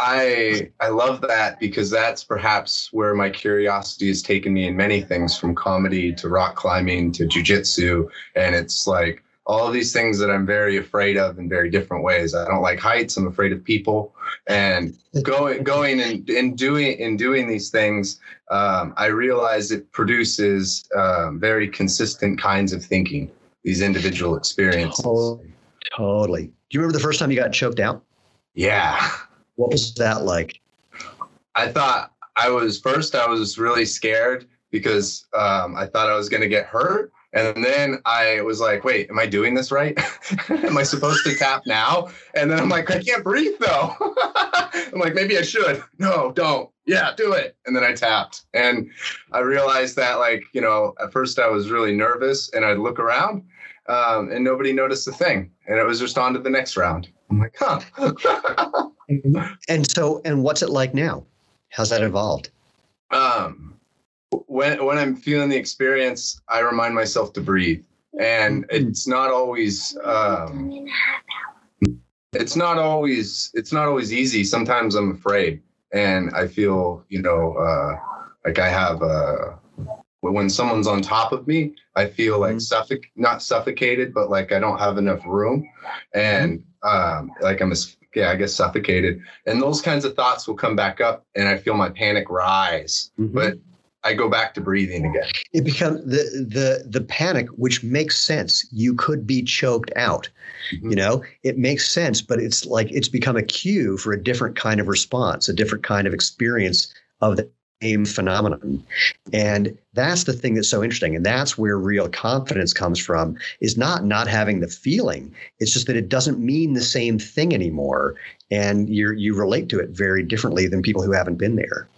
I I love that because that's perhaps where my curiosity has taken me in many things from comedy to rock climbing to jujitsu. And it's like all of these things that I'm very afraid of in very different ways. I don't like heights. I'm afraid of people. And going going and, and doing in doing these things, um, I realize it produces um, very consistent kinds of thinking. These individual experiences. Totally. totally. Do you remember the first time you got choked out? Yeah. What was that like? I thought I was first. I was really scared because um, I thought I was going to get hurt, and then I was like, "Wait, am I doing this right? am I supposed to tap now?" And then I'm like, "I can't breathe though." I'm like, "Maybe I should." No, don't. Yeah, do it. And then I tapped, and I realized that, like, you know, at first I was really nervous, and I'd look around, um, and nobody noticed a thing, and it was just on to the next round. I'm like, huh. and so, and what's it like now? How's that evolved? Um, when when I'm feeling the experience, I remind myself to breathe, and mm-hmm. it's not always. Um, it's not always. It's not always easy. Sometimes I'm afraid, and I feel, you know, uh, like I have a. When someone's on top of me, I feel like mm-hmm. suffoc not suffocated, but like I don't have enough room, and um, like I'm a yeah, I guess suffocated. And those kinds of thoughts will come back up and I feel my panic rise. Mm-hmm. But I go back to breathing again. It becomes the the the panic, which makes sense. You could be choked out. Mm-hmm. You know, it makes sense, but it's like it's become a cue for a different kind of response, a different kind of experience of the same phenomenon. And that's the thing that's so interesting. And that's where real confidence comes from is not not having the feeling. It's just that it doesn't mean the same thing anymore. And you you relate to it very differently than people who haven't been there.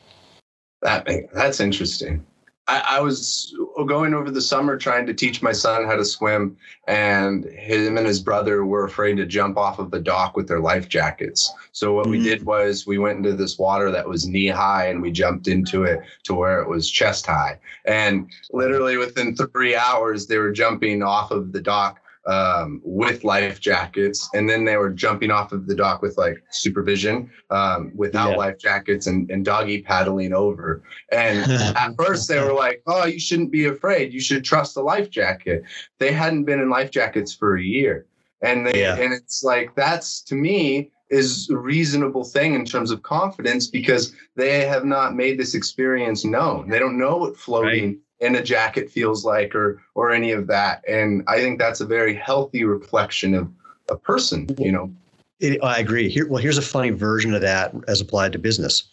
That that's interesting. I, I, was going over the summer trying to teach my son how to swim, and him and his brother were afraid to jump off of the dock with their life jackets. So what mm-hmm. we mm. did was we went into this water that was knee high, and we jumped into it to where it was chest high. And literally within three hours, they were jumping off of the dock um, with life jackets, and then they were jumping off of the dock with like supervision um, without yeah. life jackets and, and doggy paddling over. And at first they were like, "Oh, you shouldn't be afraid. You should trust the life jacket." They hadn't been in life jackets for a year, and they yeah. and it's like that's to me is a reasonable thing in terms of confidence because they have not made this experience known. They don't know what floating. Right in a jacket feels like or or any of that. And i think that's a very healthy reflection of a person you know? It, i agree. Here well here's a funny version of that as applied to business.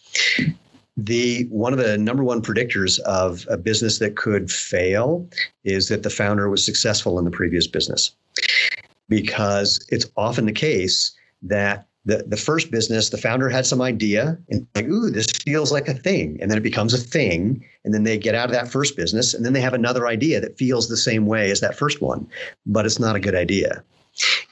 The one of the number one predictors of a business that could fail is that the founder was successful in the previous business. Because it's often the case that the, the first business, the founder had some idea and like, ooh, this feels like a thing. And then it becomes a thing. And then they get out of that first business and then they have another idea that feels the same way as that first one, but it's not a good idea.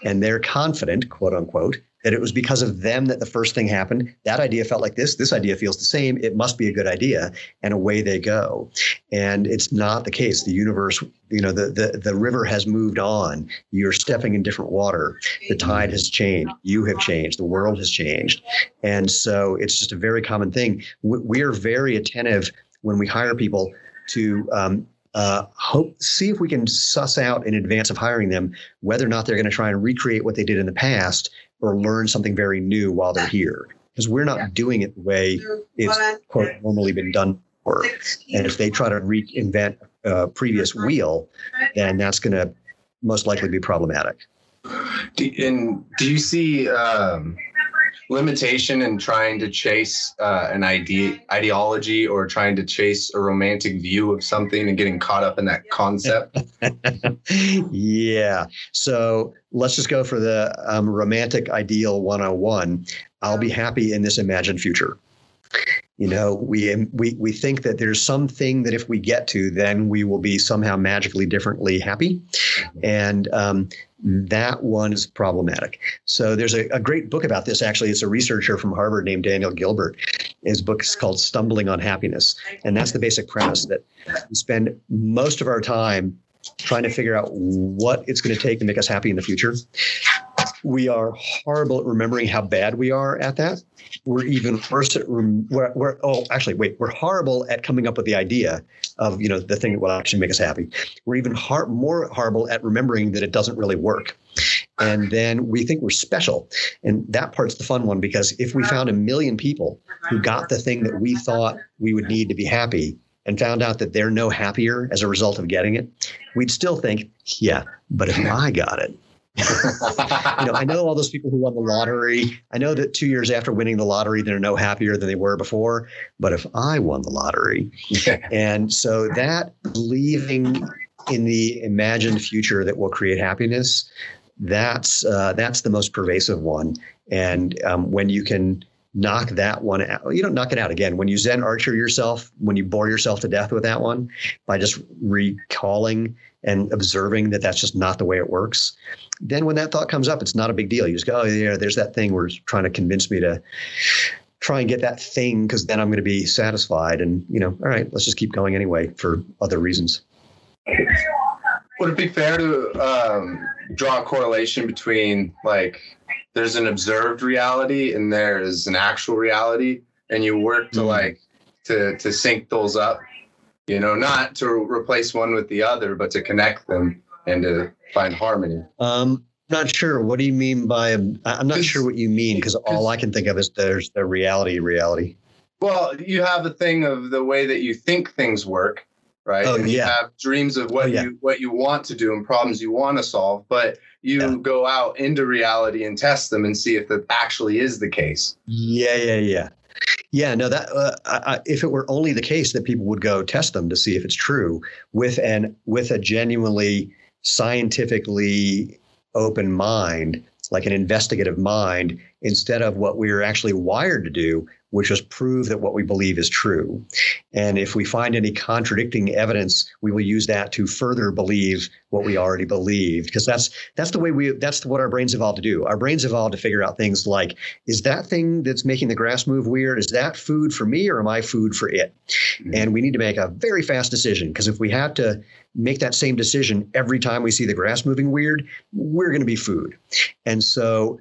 And they're confident, quote unquote, that it was because of them that the first thing happened. That idea felt like this. This idea feels the same. It must be a good idea. And away they go. And it's not the case. The universe, you know, the, the, the river has moved on. You're stepping in different water. The tide has changed. You have changed. The world has changed. And so it's just a very common thing. We are very attentive when we hire people to um, uh, hope see if we can suss out in advance of hiring them whether or not they're going to try and recreate what they did in the past or learn something very new while they're here. Because we're not doing it the way it's quote normally been done before. And if they try to reinvent a previous wheel, then that's going to most likely be problematic. Do, and do you see um, limitation in trying to chase uh, an idea ideology or trying to chase a romantic view of something and getting caught up in that concept? Yeah. So let's just go for the um, romantic ideal 101 i'll be happy in this imagined future. You know, we we we think that there's something that if we get to, then we will be somehow magically differently happy, and um, that one is problematic. So there's a, a, great book about this. Actually, it's a researcher from Harvard named Daniel Gilbert. His book is called "Stumbling on Happiness," and that's the basic premise that we spend most of our time trying to figure out what it's going to take to make us happy in the future we are horrible at remembering how bad we are at that. We're even worse at rem- we're, we're oh actually wait we're horrible at coming up with the idea of you know the thing that will actually make us happy. We're even har- more horrible at remembering that it doesn't really work. And then we think we're special. And that part's the fun one because if we found a million people who got the thing that we thought we would need to be happy and found out that they're no happier as a result of getting it, we'd still think, yeah, but if I got it, you know, I know all those people who won the lottery. I know that two years after winning the lottery, they're no happier than they were before. But if I won the lottery, and so that believing in the imagined future that will create happiness, that's uh, that's the most pervasive one. And um, when you can knock that one out, you don't knock it out again. When you Zen Archer yourself, when you bore yourself to death with that one by just recalling and observing that that's just not the way it works, then when that thought comes up, it's not a big deal. You just go, oh, yeah, there's that thing where it's trying to convince me to try and get that thing because then I'm going to be satisfied. And, you know, all right, let's just keep going anyway for other reasons. Would it be fair to um, draw a correlation between like there's an observed reality and there's an actual reality, and you work to mm. like to to sync those up? You know, not to replace one with the other, but to connect them and to find harmony. Um, not sure. What do you mean by? I'm not sure what you mean because all I can think of is there's the reality. Reality. Well, you have a thing of the way that you think things work, right? Oh, and yeah. You have dreams of what oh, yeah. you what you want to do and problems you want to solve, but you yeah. go out into reality and test them and see if that actually is the case. Yeah, yeah, yeah. Yeah, no. That uh, I, if it were only the case that people would go test them to see if it's true with an with a genuinely scientifically open mind, like an investigative mind, instead of what we are actually wired to do, which is prove that what we believe is true. And if we find any contradicting evidence, we will use that to further believe what we already believed. Because that's that's the way we that's what our brains evolved to do. Our brains evolved to figure out things like, is that thing that's making the grass move weird? Is that food for me or am I food for it? Mm-hmm. And we need to make a very fast decision because if we have to make that same decision every time we see the grass moving weird, we're going to be food. And so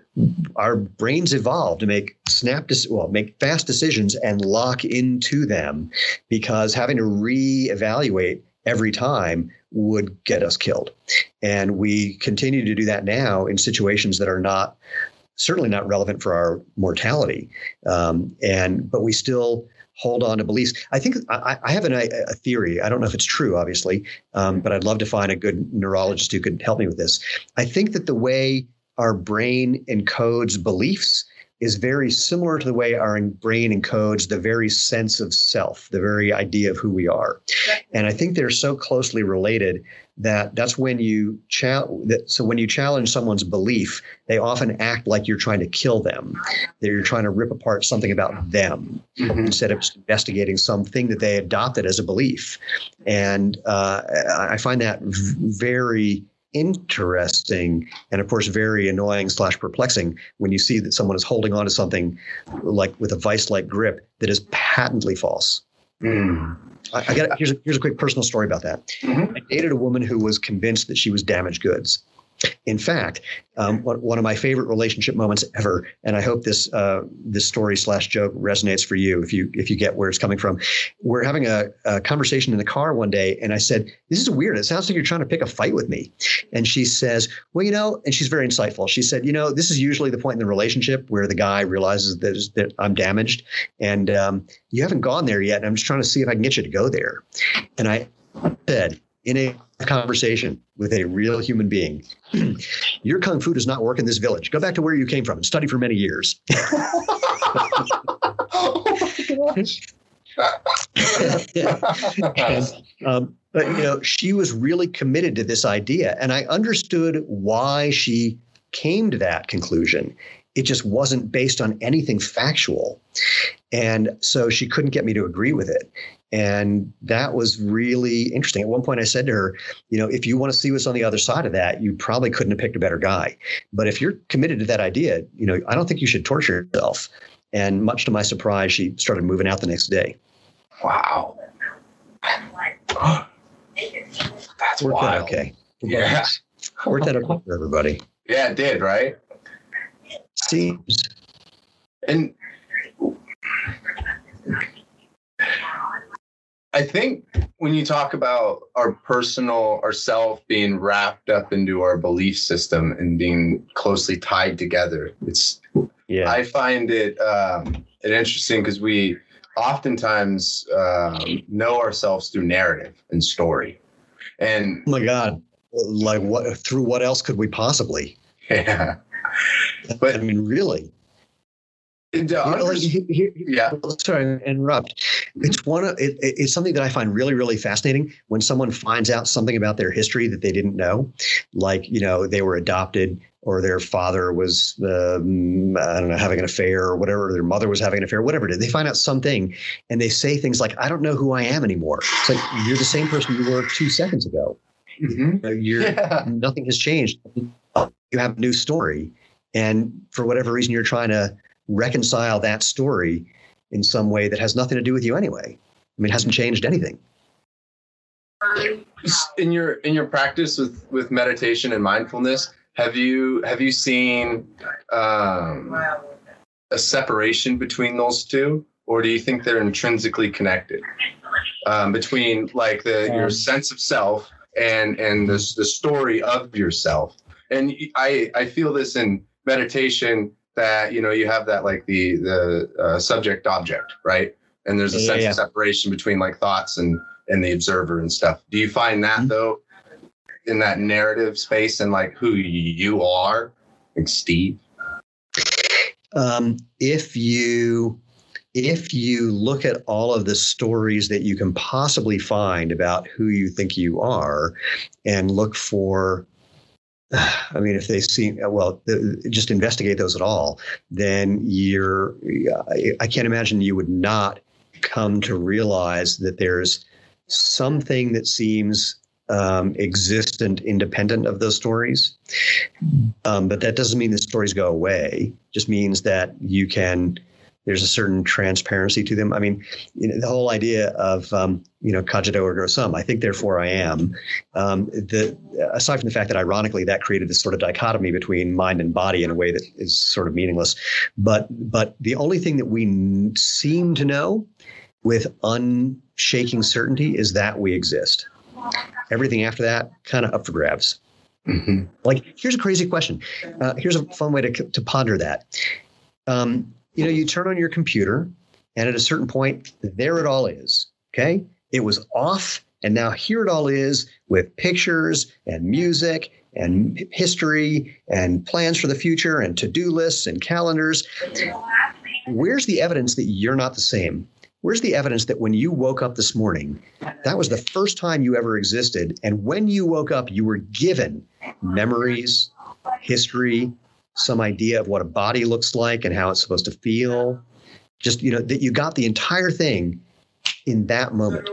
our brains evolved to make snap, decisions, well, make fast decisions and lock into them because having to reevaluate every time would get us killed. And we continue to do that now in situations that are not certainly not relevant for our mortality. Um, and but we still hold on to beliefs. I think I, I have an, a theory. I don't know if it's true, obviously, um, but I'd love to find a good neurologist who could help me with this. I think that the way our brain encodes beliefs is very similar to the way our brain encodes the very sense of self, the very idea of who we are. And I think they're so closely related that that's when you challenge so when you challenge someone's belief they often act like you're trying to kill them. That you're trying to rip apart something about them mm-hmm. instead of investigating something that they adopted as a belief. And uh, i find that very interesting and of course very annoying slash perplexing when you see that someone is holding on to something like with a vice like grip that is patently false mm. I, I got here's a, here's a quick personal story about that. Mm-hmm. I dated a woman who was convinced that she was damaged goods. In fact, um, one of my favorite relationship moments ever, and I hope this uh, this story slash joke resonates for you if you if you get where it's coming from. We're having a, a, conversation in the car one day, and I said, "This is weird. It sounds like you're trying to pick a fight with me." And she says, "Well, you know," and she's very insightful. She said, "You know, this is usually the point in the relationship where the guy realizes that, that I'm damaged, and um, you haven't gone there yet. And I'm just trying to see if I can get you to go there." And I said, in a conversation with a real human being. Your kung fu does not work in this village. Go back to where you came from and study for many years. and, um, but you know, she was really committed to this idea, and I understood why she came to that conclusion. It just wasn't based on anything factual, and so she couldn't get me to agree with it. And that was really interesting. At one point, I said to her, you know, if you want to see what's on the other side of that, you probably couldn't have picked a better guy. But if you're committed to that idea, you know, I don't think you should torture yourself. And much to my surprise, she started moving out the next day. Wow. That's Worked wild. That okay. Yeah. Worked that okay for everybody. Yeah, it did, right? seems. And I think when you talk about our personal, our self being wrapped up into our belief system and being closely tied together, it's Yeah. I find it um, it interesting because we oftentimes um, know ourselves through narrative and story, and oh my God. Like what through what else could we possibly? yeah, but I mean, really. Know, like, under- here- here- yeah, sorry interrupt it's one of it, it- it's something that i find really really fascinating when someone finds out something about their history that they didn't know like you know they were adopted or their father was um, i don't know having an affair or whatever or their mother was having an affair whatever it is they find out something and they say things like i don't know who i am anymore it's like you're the same person you were two seconds ago Mhm. Uh, you're yeah. nothing has changed. You have a new story. And for whatever reason, you're trying to reconcile that story in some way that has nothing to do with you anyway. I mean, it hasn't changed anything. in your in your practice with with meditation and mindfulness have you have you seen um, a separation between those two or do you think they're intrinsically connected um, between like the your sense of self and and the, the story of yourself and i i feel this in meditation that you know you have that like the the uh, subject object right and there's a Yeah, sense yeah. of separation between like thoughts and and the observer and stuff do you find that Mhm. though in that narrative space and like who you are like steve Um, if you if you look at all of the stories that you can possibly find about who you think you are and look for I mean, if they seem well, just investigate those at all, then you're. I- I can't imagine you would not come to realize that there's something that seems um, existent, independent of those stories. Um, but that doesn't mean the stories go away. It Just means that you can. There's a certain transparency to them. I mean, you know, the whole idea of um, you know cogito ergo sum. I think, therefore, I am. Um, the aside from the fact that ironically that created this sort of dichotomy between mind and body in a way that is sort of meaningless. But but the only thing that we seem to know with unshaking certainty is that we exist. Everything after that, kind of up for grabs. mm-hmm. Like, here's a crazy question. Uh, here's a fun way to, to ponder that. Um, you know, you turn on your computer, and at a certain point, there it all is. Okay. It was off, and now here it all is with pictures and music and history and plans for the future and to do lists and calendars. Where's the evidence that you're not the same? Where's the evidence that when you woke up this morning, that was the first time you ever existed? And when you woke up, you were given memories, history, some idea of what a body looks like and how it's supposed to feel. Just, you know, that you got the entire thing in that moment.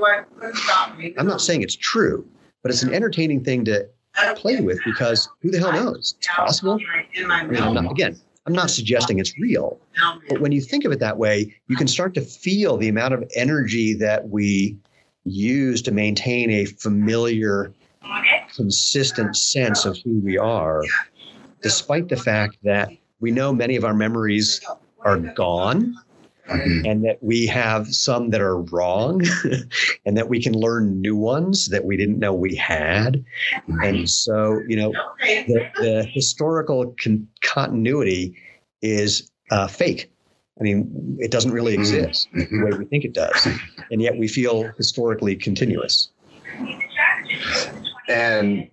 I'm not saying it's true, but it's an entertaining thing to play with because who the hell knows? It's possible. I mean, I'm not, again, I'm not suggesting it's real, but when you think of it that way, you can start to feel the amount of energy that we use to maintain a familiar, consistent sense of who we are, despite the fact that we know many of our memories are gone mm-hmm. and that we have some that are wrong and that we can learn new ones that we didn't know we had. And so, you know, the, the historical con- continuity is uh, fake. I mean, it doesn't really mm-hmm. exist the mm-hmm. way we think it does. And yet we feel historically continuous. and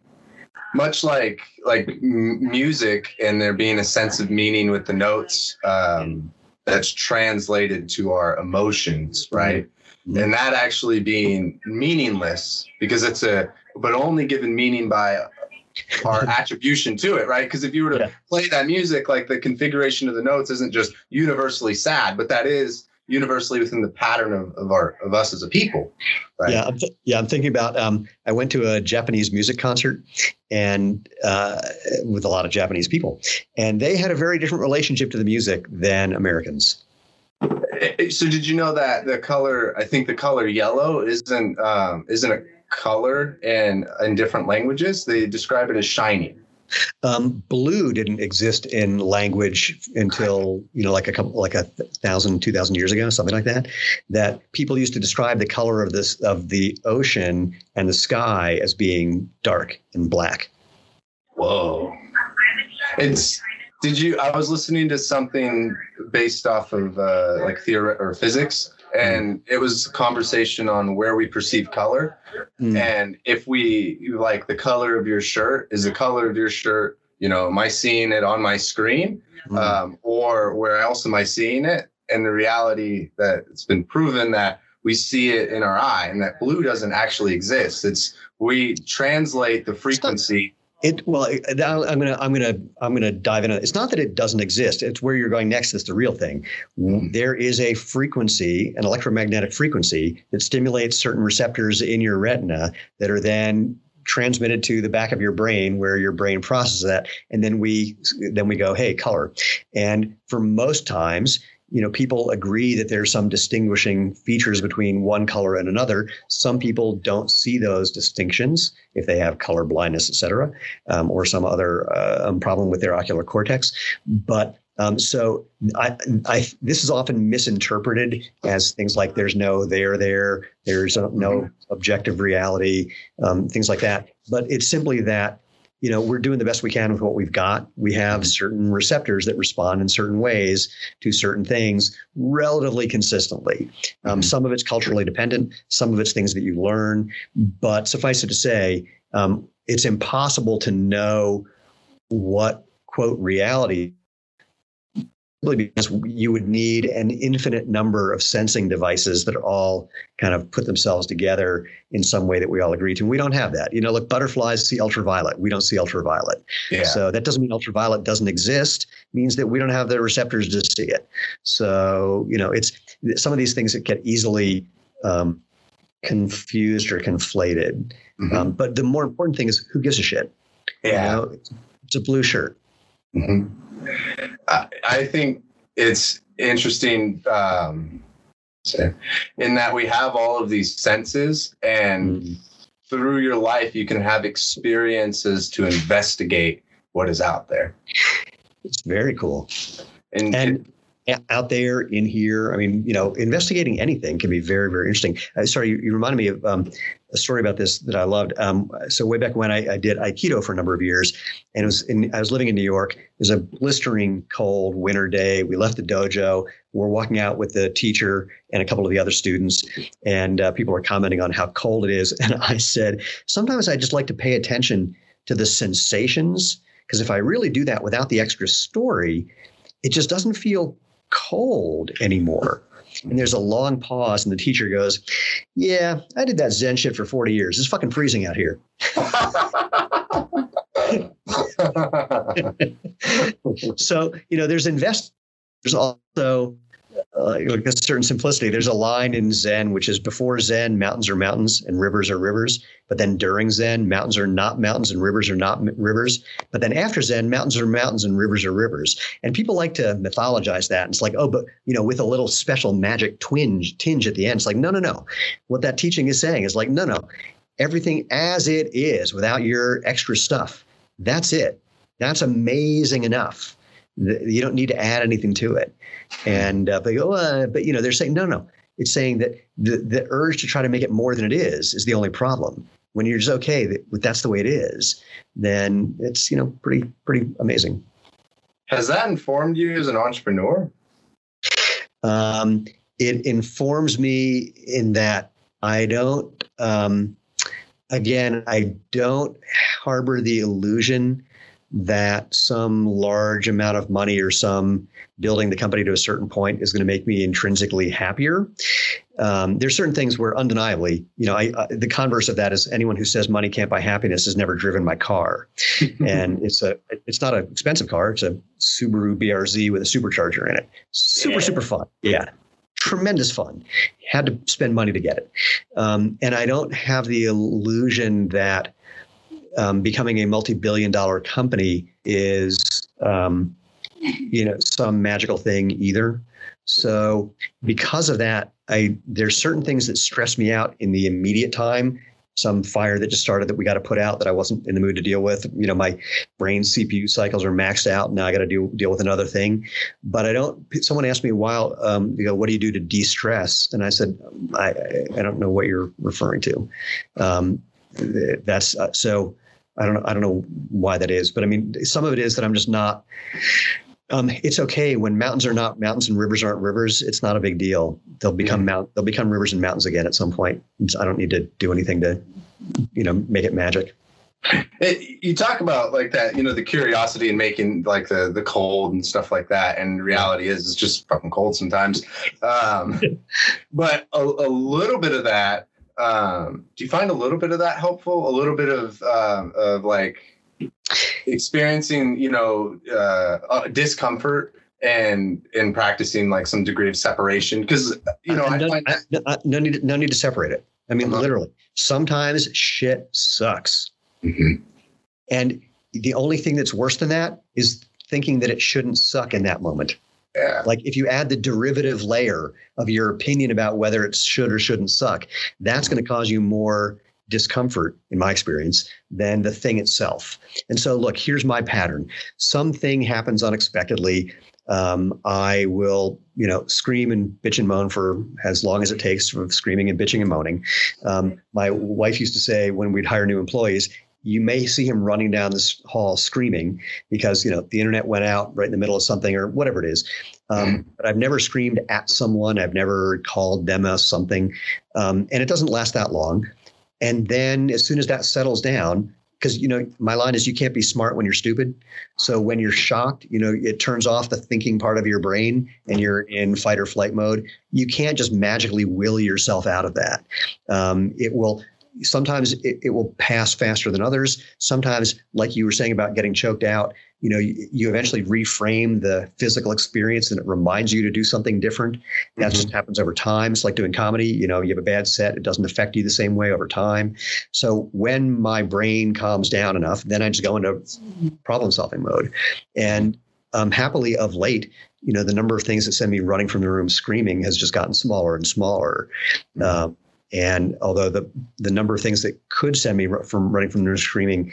much like like m- music and there being a sense of meaning with the notes um, that's translated to our emotions right Mhm. and that actually being meaningless because it's a but only given meaning by our attribution to it right because if you were to Yeah. play that music like the configuration of the notes isn't just universally sad but that is universally within the pattern of, of our of us as a people right Yeah, I'm th- yeah. I'm thinking about. Um, I went to a Japanese music concert, and uh, with a lot of Japanese people, and they had a very different relationship to the music than Americans. Eh, So did you know that the color? I think the color yellow isn't um, isn't a color in in different languages. They describe it as shining. Um, blue didn't exist in language until you know, like a couple, like a thousand, two thousand years ago, something like that. That people used to describe the color of this of the ocean and the sky as being dark and black. Whoa! It's did you? I was listening to something based off of uh, like theory or physics, and it was a conversation on where we perceive color, mm. and if we like the color of your shirt is the color of your shirt. You know, am I seeing it on my screen, mm. um, or where else am I seeing it? And the reality that it's been proven that we see it in our eye, and that blue doesn't actually exist. It's we translate the frequency it well, I'm gonna I'm gonna I'm gonna dive into. It's not that it doesn't exist. It's where you're going next. That's the real thing. Mm-hmm. There is a frequency, an electromagnetic frequency that stimulates certain receptors in your retina that are then transmitted to the back of your brain where your brain processes that and then we then we go hey color and for most times you know, people agree that there's some distinguishing features between one color and another. Some people don't see those distinctions if they have color blindness, et cetera, um, or some other uh, um, problem with their ocular cortex. But um, so I, I, this is often misinterpreted as things like there's no there there, there's no mm-hmm. objective reality, um, things like that. But it's simply that you know, we're doing the best we can with what we've got. We have certain receptors that respond in certain ways to certain things relatively consistently. Um, mm-hmm. Some of it's culturally dependent, some of it's things that you learn. But suffice it to say, um, it's impossible to know what, quote, reality because you would need an infinite number of sensing devices that are all kind of put themselves together in some way that we all agree to. And we don't have that. You know, look, butterflies see ultraviolet. We don't see ultraviolet. Yeah. So that doesn't mean ultraviolet doesn't exist. It means that we don't have the receptors to see it. So, you know, it's some of these things that get easily um, confused or conflated. Mm-hmm. Um, but the more important thing is who gives a shit? Yeah. You know, it's a blue shirt. Mm-hmm. I, think it's interesting um, in that we have all of these senses and mm. through your life you can have experiences to investigate what is out there it's very cool and, and out there in here i mean you know investigating anything can be very very interesting uh, sorry you, you reminded me of um, a story about this that I loved. Um, so way back when I, I, did Aikido for a number of years, and it was in, I was living in New York. It was a blistering cold winter day. We left the dojo. We're walking out with the teacher and a couple of the other students, and uh, people were commenting on how cold it is. And I said, sometimes I just like to pay attention to the sensations because if I really do that without the extra story, it just doesn't feel cold anymore. And there's a long pause, and the teacher goes, Yeah, I did that Zen shit for 40 years. It's fucking freezing out here. so, you know, there's invest. There's also uh, like a certain simplicity. There's a line in Zen which is before Zen, mountains are mountains and rivers are rivers. But then during Zen, mountains are not mountains and rivers are not rivers. But then after Zen, mountains are mountains and rivers are rivers. And people like to mythologize that. And it's like, oh, but you know, with a little special magic twinge tinge at the end. It's like, no, no, no. What that teaching is saying is like, no, no. Everything as it is without your extra stuff. That's it. That's amazing enough. You don't need to add anything to it. And uh, they go, uh, but you know, they're saying, no, no. It's saying that the, the urge to try to make it more than it is is the only problem. When you're just okay that that's the way it is, then it's you know pretty pretty amazing. Has that informed you as an entrepreneur? Um, it informs me in that I don't. Um, again, I don't harbor the illusion that some large amount of money or some building the company to a certain point is going to make me intrinsically happier. Um, there's certain things where undeniably, you know, I, the converse of that is anyone who says money can't buy happiness has never driven my car, and it's a it's not an expensive car. It's a Subaru BRZ with a supercharger in it. Super yeah. super fun. Yeah, tremendous fun. Had to spend money to get it, um, and I don't have the illusion that um, becoming a multi-billion dollar company is um, you know some magical thing either so because of that i there's certain things that stress me out in the immediate time some fire that just started that we got to put out that I wasn't in the mood to deal with. You know, my brain CPU cycles are maxed out. Now I got to deal deal with another thing. But I don't. Someone asked me a while, um, you know, what do you do to de-stress? And I said, I I don't know what you're referring to. Um, that's uh, so. I don't know. I don't know why that is, but I mean, some of it is that I'm just not. Um, it's okay when mountains are not mountains and rivers aren't rivers. It's not a big deal. They'll become mount. They'll become rivers and mountains again at some point. I don't need to do anything to, you know, make it magic. It, you talk about like that, you know, the curiosity and making like the the cold and stuff like that. And reality is, it's just fucking cold sometimes. Um, but a, a little bit of that. Um, do you find a little bit of that helpful? A little bit of um, of like experiencing, you know, uh, uh, discomfort and and practicing like some degree of separation because you know I, no, find that- no need no need to separate it. I mean, Uh-huh. literally, sometimes shit sucks, Mhm. and the only thing that's worse than that is thinking that it shouldn't suck in that moment. Yeah Like if you add the derivative layer of your opinion about whether it should or shouldn't suck, that's going to cause you more discomfort, in my experience, than the thing itself. And so, look, here's my pattern. Something happens unexpectedly. Um, I will, you know, scream and bitch and moan for as long as it takes of screaming and bitching and moaning. Um, my wife used to say when we'd hire new employees, you may see him running down this hall screaming because you know the internet went out right in the middle of something or whatever it is. Um, but I've never screamed at someone. I've never called them a something, um, and it doesn't last that long. And then as soon as that settles down, because you know my line is you can't be smart when you're stupid. So when you're shocked, you know it turns off the thinking part of your brain, and you're in fight or flight mode. You can't just magically will yourself out of that. Um, it will sometimes it, it will pass faster than others. Sometimes, like you were saying about getting choked out, you know, you, you eventually reframe the physical experience and it reminds you to do something different. That just happens over time. It's like doing comedy. You know, you have a bad set, it doesn't affect you the same way over time. So when my brain calms down enough, then I just go into problem solving mode. And um, happily, of late, you know, the number of things that send me running from the room screaming has just gotten smaller and smaller. Um, and although the the number of things that could send me from running from room screaming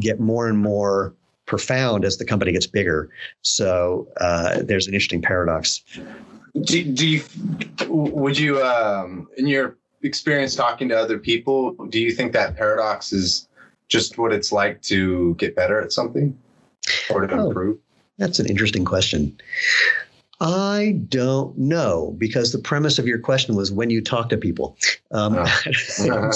get more and more profound as the company gets bigger, so uh, there's an interesting paradox. do, do you would you um in your experience talking to other people do you think that paradox is just what it's like to get better at something or to Oh. improve That's an interesting question. I don't know because the premise of your question was when you talk to people. Um, so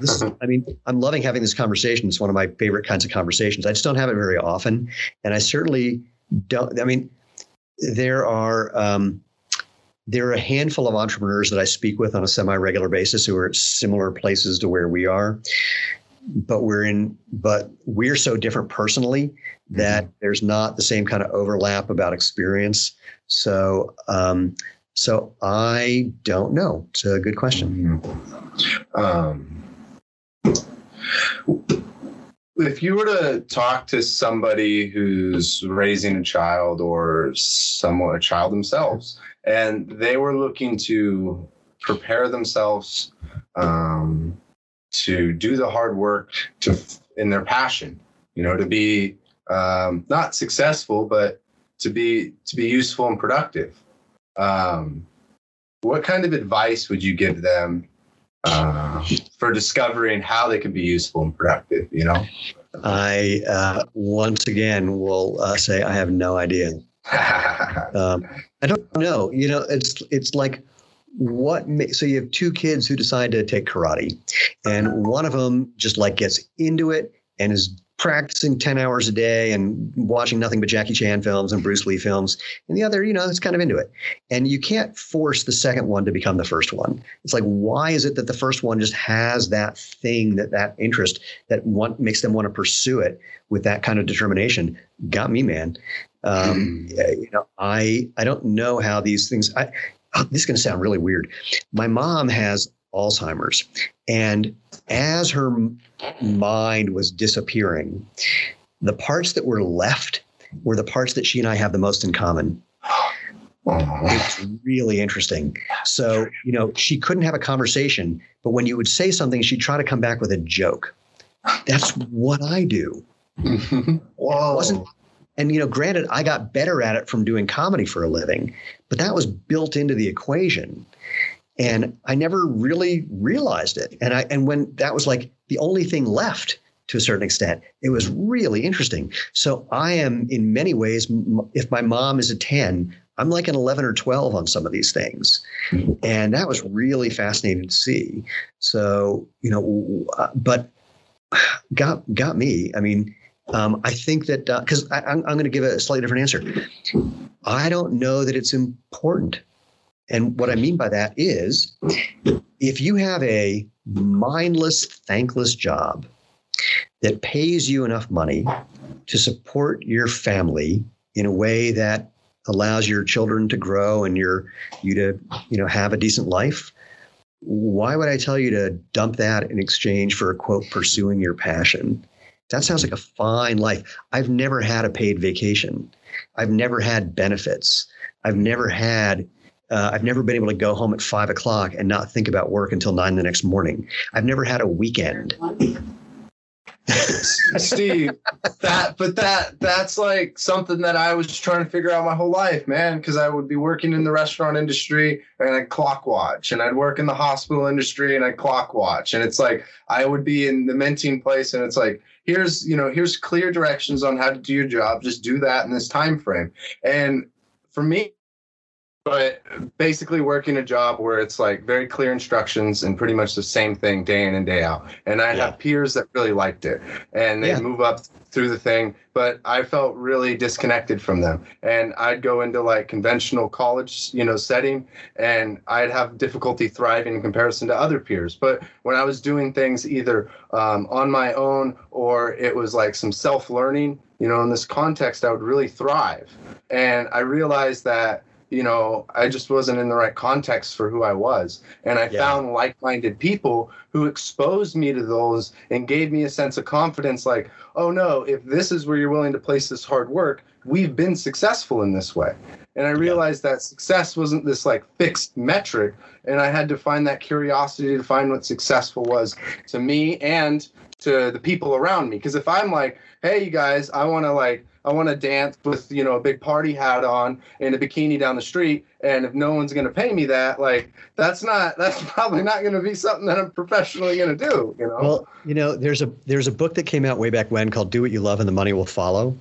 this is, I mean, I'm loving having this conversation. It's one of my favorite kinds of conversations. I just don't have it very often, and I certainly don't. I mean, there are um, there are a handful of entrepreneurs that I speak with on a semi-regular basis who are at similar places to where we are, but we're in, but we're so different personally that there's not the same kind of overlap about experience. So, um, so I don't know. It's a good question. um if you were to talk to somebody who's raising a child or somewhat a child themselves and they were looking to prepare themselves um, to do the hard work to in their passion you know to be um, not successful but to be to be useful and productive um, what kind of advice would you give them uh, for discovering how they can be useful and productive you know I uh, once again will uh, say I have no idea. Um, I don't know. You know, it's it's like what. So you have two kids who decide to take karate, and uh-huh. one of them just like gets into it and is practicing 10 hours a day and watching nothing but Jackie Chan films and Bruce Lee films. And the other, you know, is kind of into it. And you can't force the second one to become the first one. It's like, why is it that the first one just has that thing, that that interest that one makes them want to pursue it with that kind of determination? Got me, man. Um, yeah, you know, I I don't know how these things. I, oh, this is going to sound really weird. My mom has Alzheimer's, and as her mind was disappearing, the parts that were left were the parts that she and I have the most in common. Oh. It's really interesting. So, you know, she couldn't have a conversation, but when you would say something, she'd try to come back with a joke. That's what I do. Whoa. wasn't and you know granted i got better at it from doing comedy for a living but that was built into the equation. And i never really realized it. And i and when that was like the only thing left to a certain extent it was really interesting. So i am in many ways if my mom is a 10 i'm like an 11 or 12 on some of these things. And that was really fascinating to see. So you know uh, but got got me. I mean um, I think that because I'm, I'm going to give a slightly different answer. I don't know that it's important. And what I mean by that is if you have a mindless, thankless job that pays you enough money to support your family in a way that allows your children to grow and your you to you know have a decent life why would i tell you to dump that in exchange for a quote pursuing your passion that sounds like a fine life. I've never had a paid vacation. I've never had benefits. I've never had, uh, I've never been able to go home at five o'clock and not think about work until nine the next morning. I've never had a weekend. Steve, that but that that's like something that I was trying to figure out my whole life, man. Because I would be working in the restaurant industry and I'd clock watch, and I'd work in the hospital industry and I'd clock watch, and it's like I would be in the minting place, and it's like here's you know here's clear directions on how to do your job. Just do that in this time frame, and for me but basically working a job where it's like very clear instructions and pretty much the same thing day in and day out and i Yeah. have peers that really liked it and they Yeah. move up through the thing but i felt really disconnected from them and i'd go into like conventional college you know setting and i'd have difficulty thriving in comparison to other peers but when i was doing things either um, on my own or it was like some self-learning you know in this context i would really thrive and i realized that you know, I just wasn't in the right context for who I was. And I Yeah. found like minded people who exposed me to those and gave me a sense of confidence like, oh no, if this is where you're willing to place this hard work, we've been successful in this way. And I realized that success wasn't this like fixed metric. And I had to find that curiosity to find what successful was to me and to the people around me. Because if I'm like, hey, you guys, I want to like, I want to dance with you know a big party hat on and a bikini down the street, and if no one's going to pay me that, like that's not that's probably not going to be something that I'm professionally going to do. You know. Well, you know, there's a there's a book that came out way back when called "Do What You Love and the Money Will Follow,"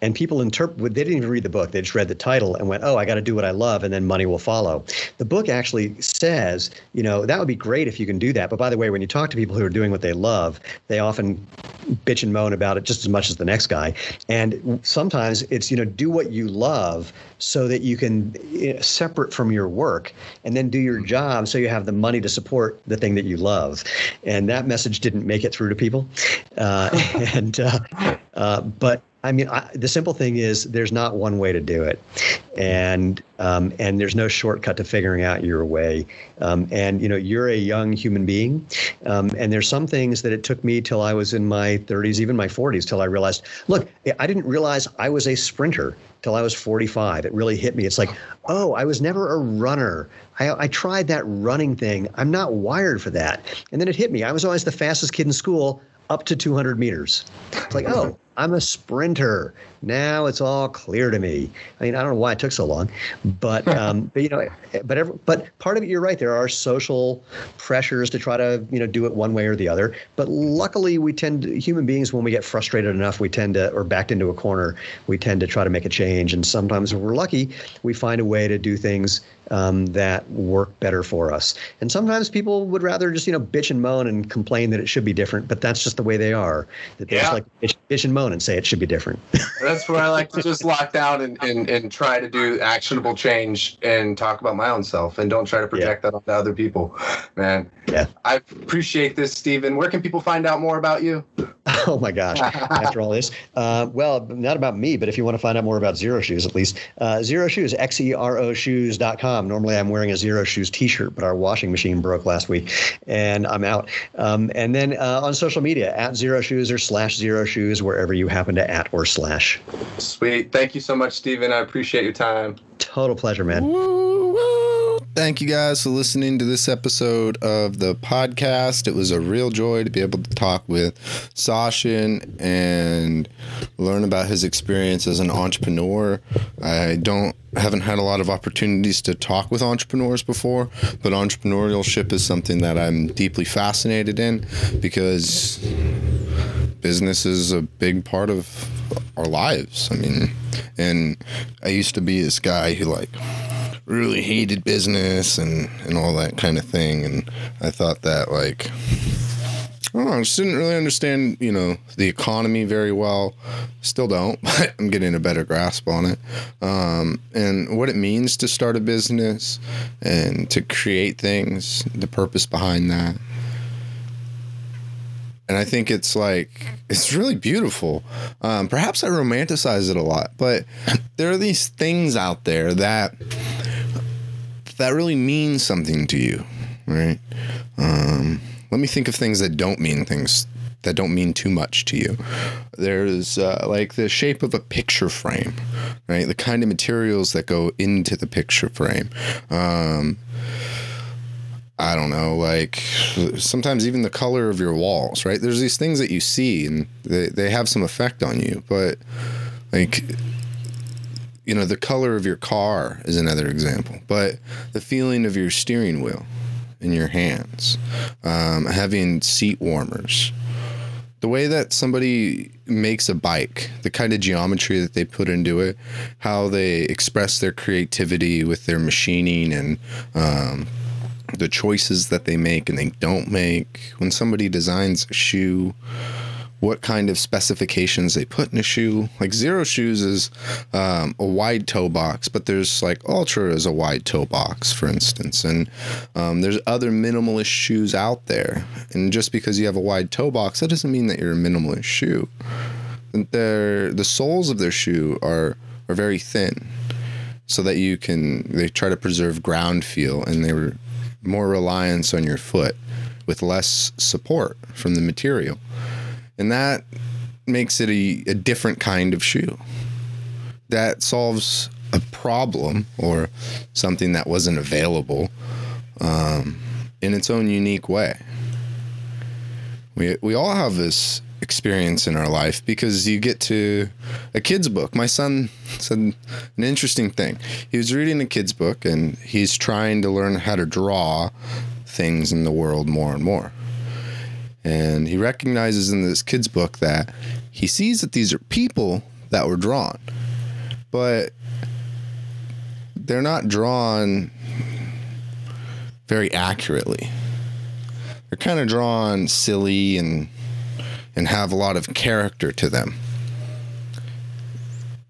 and people interpret. They didn't even read the book; they just read the title and went, "Oh, I got to do what I love, and then money will follow." The book actually says, you know, that would be great if you can do that. But by the way, when you talk to people who are doing what they love, they often bitch and moan about it just as much as the next guy. And sometimes it's you know, do what you love so that you can you know, separate from your work and then do your job so you have the money to support the thing that you love. And that message didn't make it through to people. Uh, and uh, uh, but I mean, I, the simple thing is there's not one way to do it, and um, and there's no shortcut to figuring out your way. Um, and you know, you're a young human being, um, and there's some things that it took me till I was in my 30s, even my 40s, till I realized. Look, I didn't realize I was a sprinter till I was 45. It really hit me. It's like, oh, I was never a runner. I, I tried that running thing. I'm not wired for that. And then it hit me. I was always the fastest kid in school up to 200 meters. It's like, oh, I'm a sprinter. Now it's all clear to me. I mean, I don't know why it took so long, but um, but you know, but every, but part of it, you're right. There are social pressures to try to you know do it one way or the other. But luckily, we tend to, human beings when we get frustrated enough, we tend to or backed into a corner, we tend to try to make a change. And sometimes, if we're lucky, we find a way to do things um, that work better for us. And sometimes people would rather just you know bitch and moan and complain that it should be different, but that's just the way they are. That they just Yeah. like bitch, bitch and moan and say it should be different. That's where I like to just lock down and, and, and try to do actionable change and talk about my own self and don't try to project that onto other people. Man. Yeah. I appreciate this, Steven. Where can people find out more about you? oh my gosh! After all this, uh, well, not about me, but if you want to find out more about Xero Shoes, at least uh, Xero Shoes, x e r o shoes.com. Normally, I'm wearing a Xero Shoes T-shirt, but our washing machine broke last week, and I'm out. Um, and then uh, on social media, at Xero Shoes or slash Xero Shoes, Brands wherever you happen to at or slash. Sweet. Thank you so much, Steven. I appreciate your time. Total pleasure, man. Woo, woo. Thank you guys for listening to this episode of the podcast. It was a real joy to be able to talk with Sashin and learn about his experience as an entrepreneur. I don't haven't had a lot of opportunities to talk with entrepreneurs before, but entrepreneurship is something that I'm deeply fascinated in because business is a big part of our lives. I mean, and I used to be this guy who like really hated business and and all that kind of thing and I thought that like I don't know, I just didn't really understand, you know, the economy very well. Still don't, but I'm getting a better grasp on it. Um, and what it means to start a business and to create things, the purpose behind that. And I think it's like, it's really beautiful. Um, perhaps I romanticize it a lot, but there are these things out there that that really mean something to you, right? Um, let me think of things that don't mean things that don't mean too much to you. There's uh, like the shape of a picture frame, right? The kind of materials that go into the picture frame. Um, I don't know, like sometimes even the color of your walls, right? There's these things that you see and they, they have some effect on you, but like you know, the color of your car is another example, but the feeling of your steering wheel in your hands, um, having seat warmers, the way that somebody makes a bike, the kind of geometry that they put into it, how they express their creativity with their machining and um, the choices that they make and they don't make. When somebody designs a shoe, what kind of specifications they put in a shoe. Like Xero shoes is um, a wide toe box, but there's like Altra is a wide toe box, for instance, and um, there's other minimalist shoes out there. And just because you have a wide toe box, that doesn't mean that you're a minimalist shoe. They're, the soles of their shoe are are very thin, so that you can they try to preserve ground feel, and they were more reliance on your foot with less support from the material and that makes it a, a different kind of shoe that solves a problem or something that wasn't available um, in its own unique way. We, we all have this experience in our life because you get to a kid's book. My son said an interesting thing. He was reading a kid's book and he's trying to learn how to draw things in the world more and more. And he recognizes in this kid's book that he sees that these are people that were drawn, but they're not drawn very accurately. They're kind of drawn silly and and have a lot of character to them.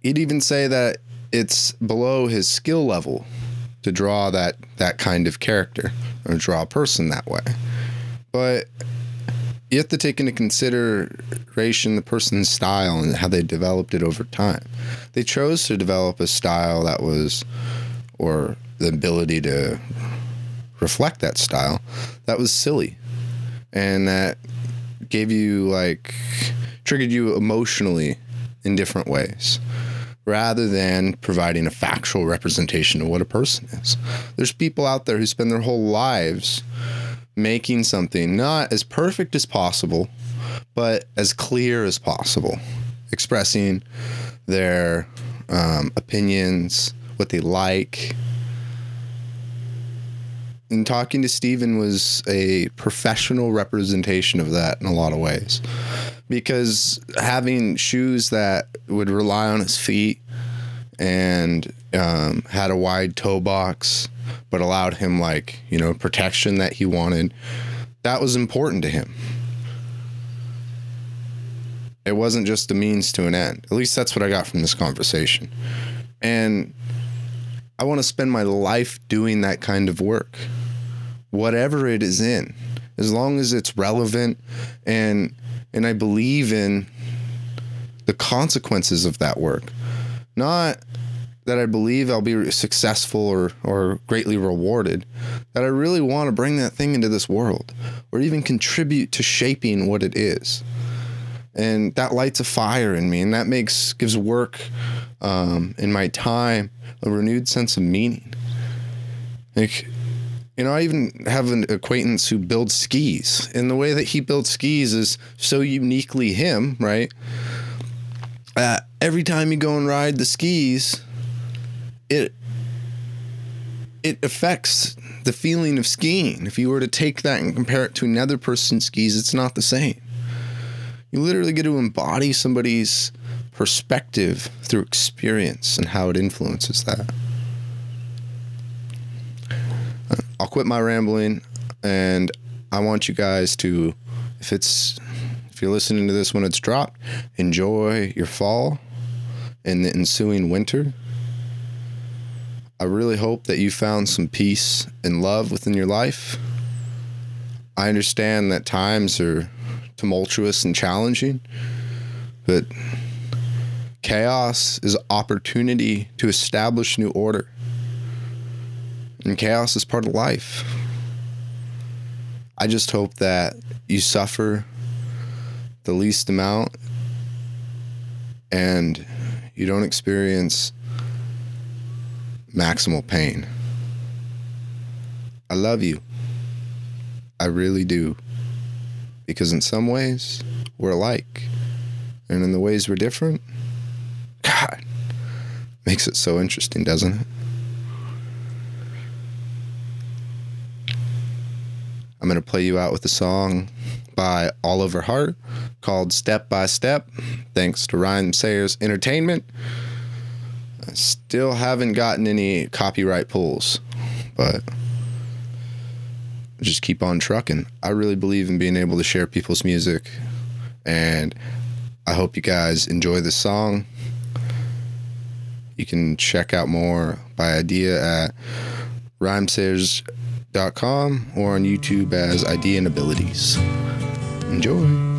He'd even say that it's below his skill level to draw that that kind of character or draw a person that way. But you have to take into consideration the person's style and how they developed it over time. They chose to develop a style that was, or the ability to reflect that style, that was silly. And that gave you, like, triggered you emotionally in different ways rather than providing a factual representation of what a person is. There's people out there who spend their whole lives making something not as perfect as possible, but as clear as possible, expressing their um, opinions, what they like. And talking to Steven was a professional representation of that in a lot of ways. Because having shoes that would rely on his feet and um, had a wide toe box but allowed him like you know protection that he wanted that was important to him. It wasn't just a means to an end. At least that's what i got from this conversation. And i want to spend my life doing that kind of work whatever it is in as long as it's relevant and and i believe in the consequences of that work not that I believe I'll be successful or, or greatly rewarded, that I really want to bring that thing into this world or even contribute to shaping what it is. and that lights a fire in me, and that makes gives work um, in my time a renewed sense of meaning. Like, you know, I even have an acquaintance who builds skis, and the way that he builds skis is so uniquely him, right? Uh, every time you go and ride the skis, it it affects the feeling of skiing. If you were to take that and compare it to another person's skis, it's not the same. You literally get to embody somebody's perspective through experience and how it influences that. I'll quit my rambling and I want you guys to if it's if you're listening to this when it's dropped, enjoy your fall and the ensuing winter. I really hope that you found some peace and love within your life. I understand that times are tumultuous and challenging, but chaos is opportunity to establish new order. And chaos is part of life. I just hope that you suffer the least amount and you don't experience maximal pain. I love you. I really do. Because in some ways, we're alike. And in the ways we're different, God, makes it so interesting, doesn't it? I'm going to play you out with a song by Oliver Hart called Step by Step, thanks to Rhymesayers Entertainment. I still haven't gotten any copyright pulls, but just keep on trucking. I really believe in being able to share people's music, and I hope you guys enjoy the song. You can check out more by Eyedea at rhymesayers.com or on YouTube as Eyedea and Abilities. Enjoy.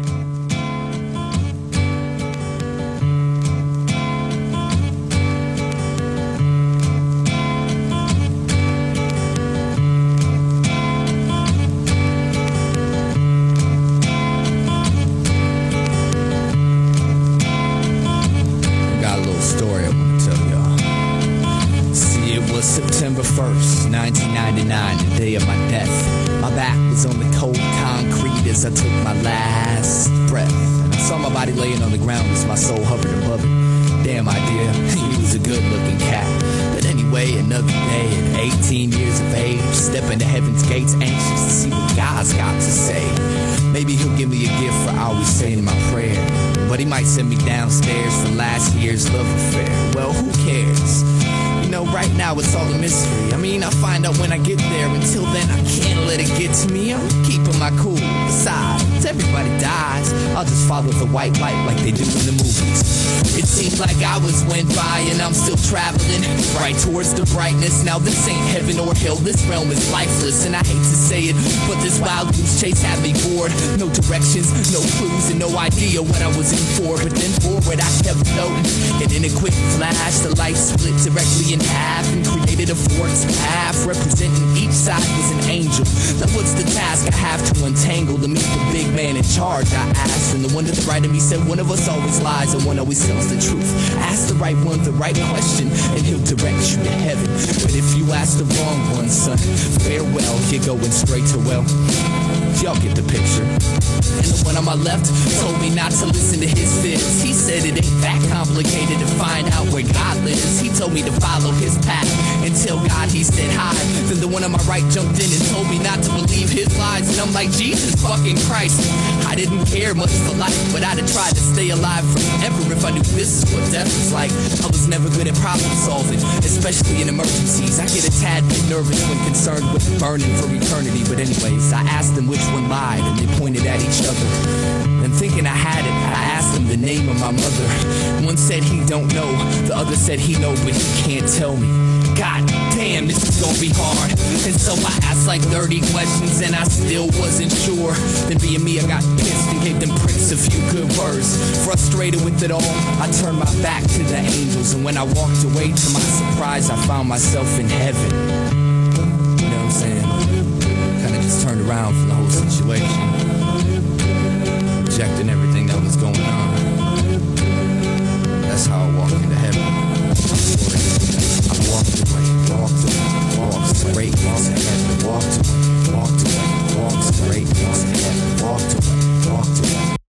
1st, 1999, the day of my death. My back was on the cold concrete as I took my last breath. And I saw my body laying on the ground as my soul hovered above it. Damn Eyedea, he was a good looking cat. But anyway, another day at 18 years of age, stepping to heaven's gates, anxious to see what God's got to say. Maybe he'll give me a gift for always saying my prayer. But he might send me downstairs for last year's love affair. Well, who cares? Know, right now it's all a mystery. I mean, I'll find out when I get there. Until then, I can't let it get to me. I'm keeping my cool. Besides, everybody dies. I'll just follow the white light like they do in the movies. It seems like hours went by and I'm still traveling right towards the brightness. Now this ain't heaven or hell. This realm is lifeless, and I hate to say it, but this wild goose chase had me bored. No directions, no clues, and no idea what I was in for. But then forward, I kept floating, and in a quick flash, the light split directly in half and created a forked path representing each side was an angel. Now what's the task I have to untangle to meet the big man in charge? I asked, and the one the right of me said, one of us always lies and one always tells the truth. Ask the right one the right question, and he'll direct you to heaven. But if you ask the wrong one, son, farewell, you're going straight to well. Y'all get the picture. And the one on my left told me not to listen to his fears. He said it ain't that complicated to find out where God lives. He told me to follow his path And until God he said hi. Then the one on my right jumped in and told me not to believe his lies. And I'm like, Jesus fucking Christ. I didn't care much for life, but I'd have tried to stay alive forever if I knew this is what death was like. I was never good at problem solving, especially in emergencies. I get a tad bit nervous when concerned with burning for eternity. But anyways, I asked him which one lied, and they pointed at each other. And thinking I had it, I asked them the name of my mother. One said he don't know, the other said he know, but he can't tell me. God damn, this is gonna be hard. And so I asked like 30 questions and I still wasn't sure. Then being me, I got pissed and gave them pricks a few good words. Frustrated with it all, I turned my back to the angels. And when I walked away, to my surprise, I found myself in heaven was turned around from the whole situation, rejecting everything that was going on. That's how I walk into heaven. I walked away, walked away, walked straight into heaven, walked away, walked away, walked straight into heaven, walked away.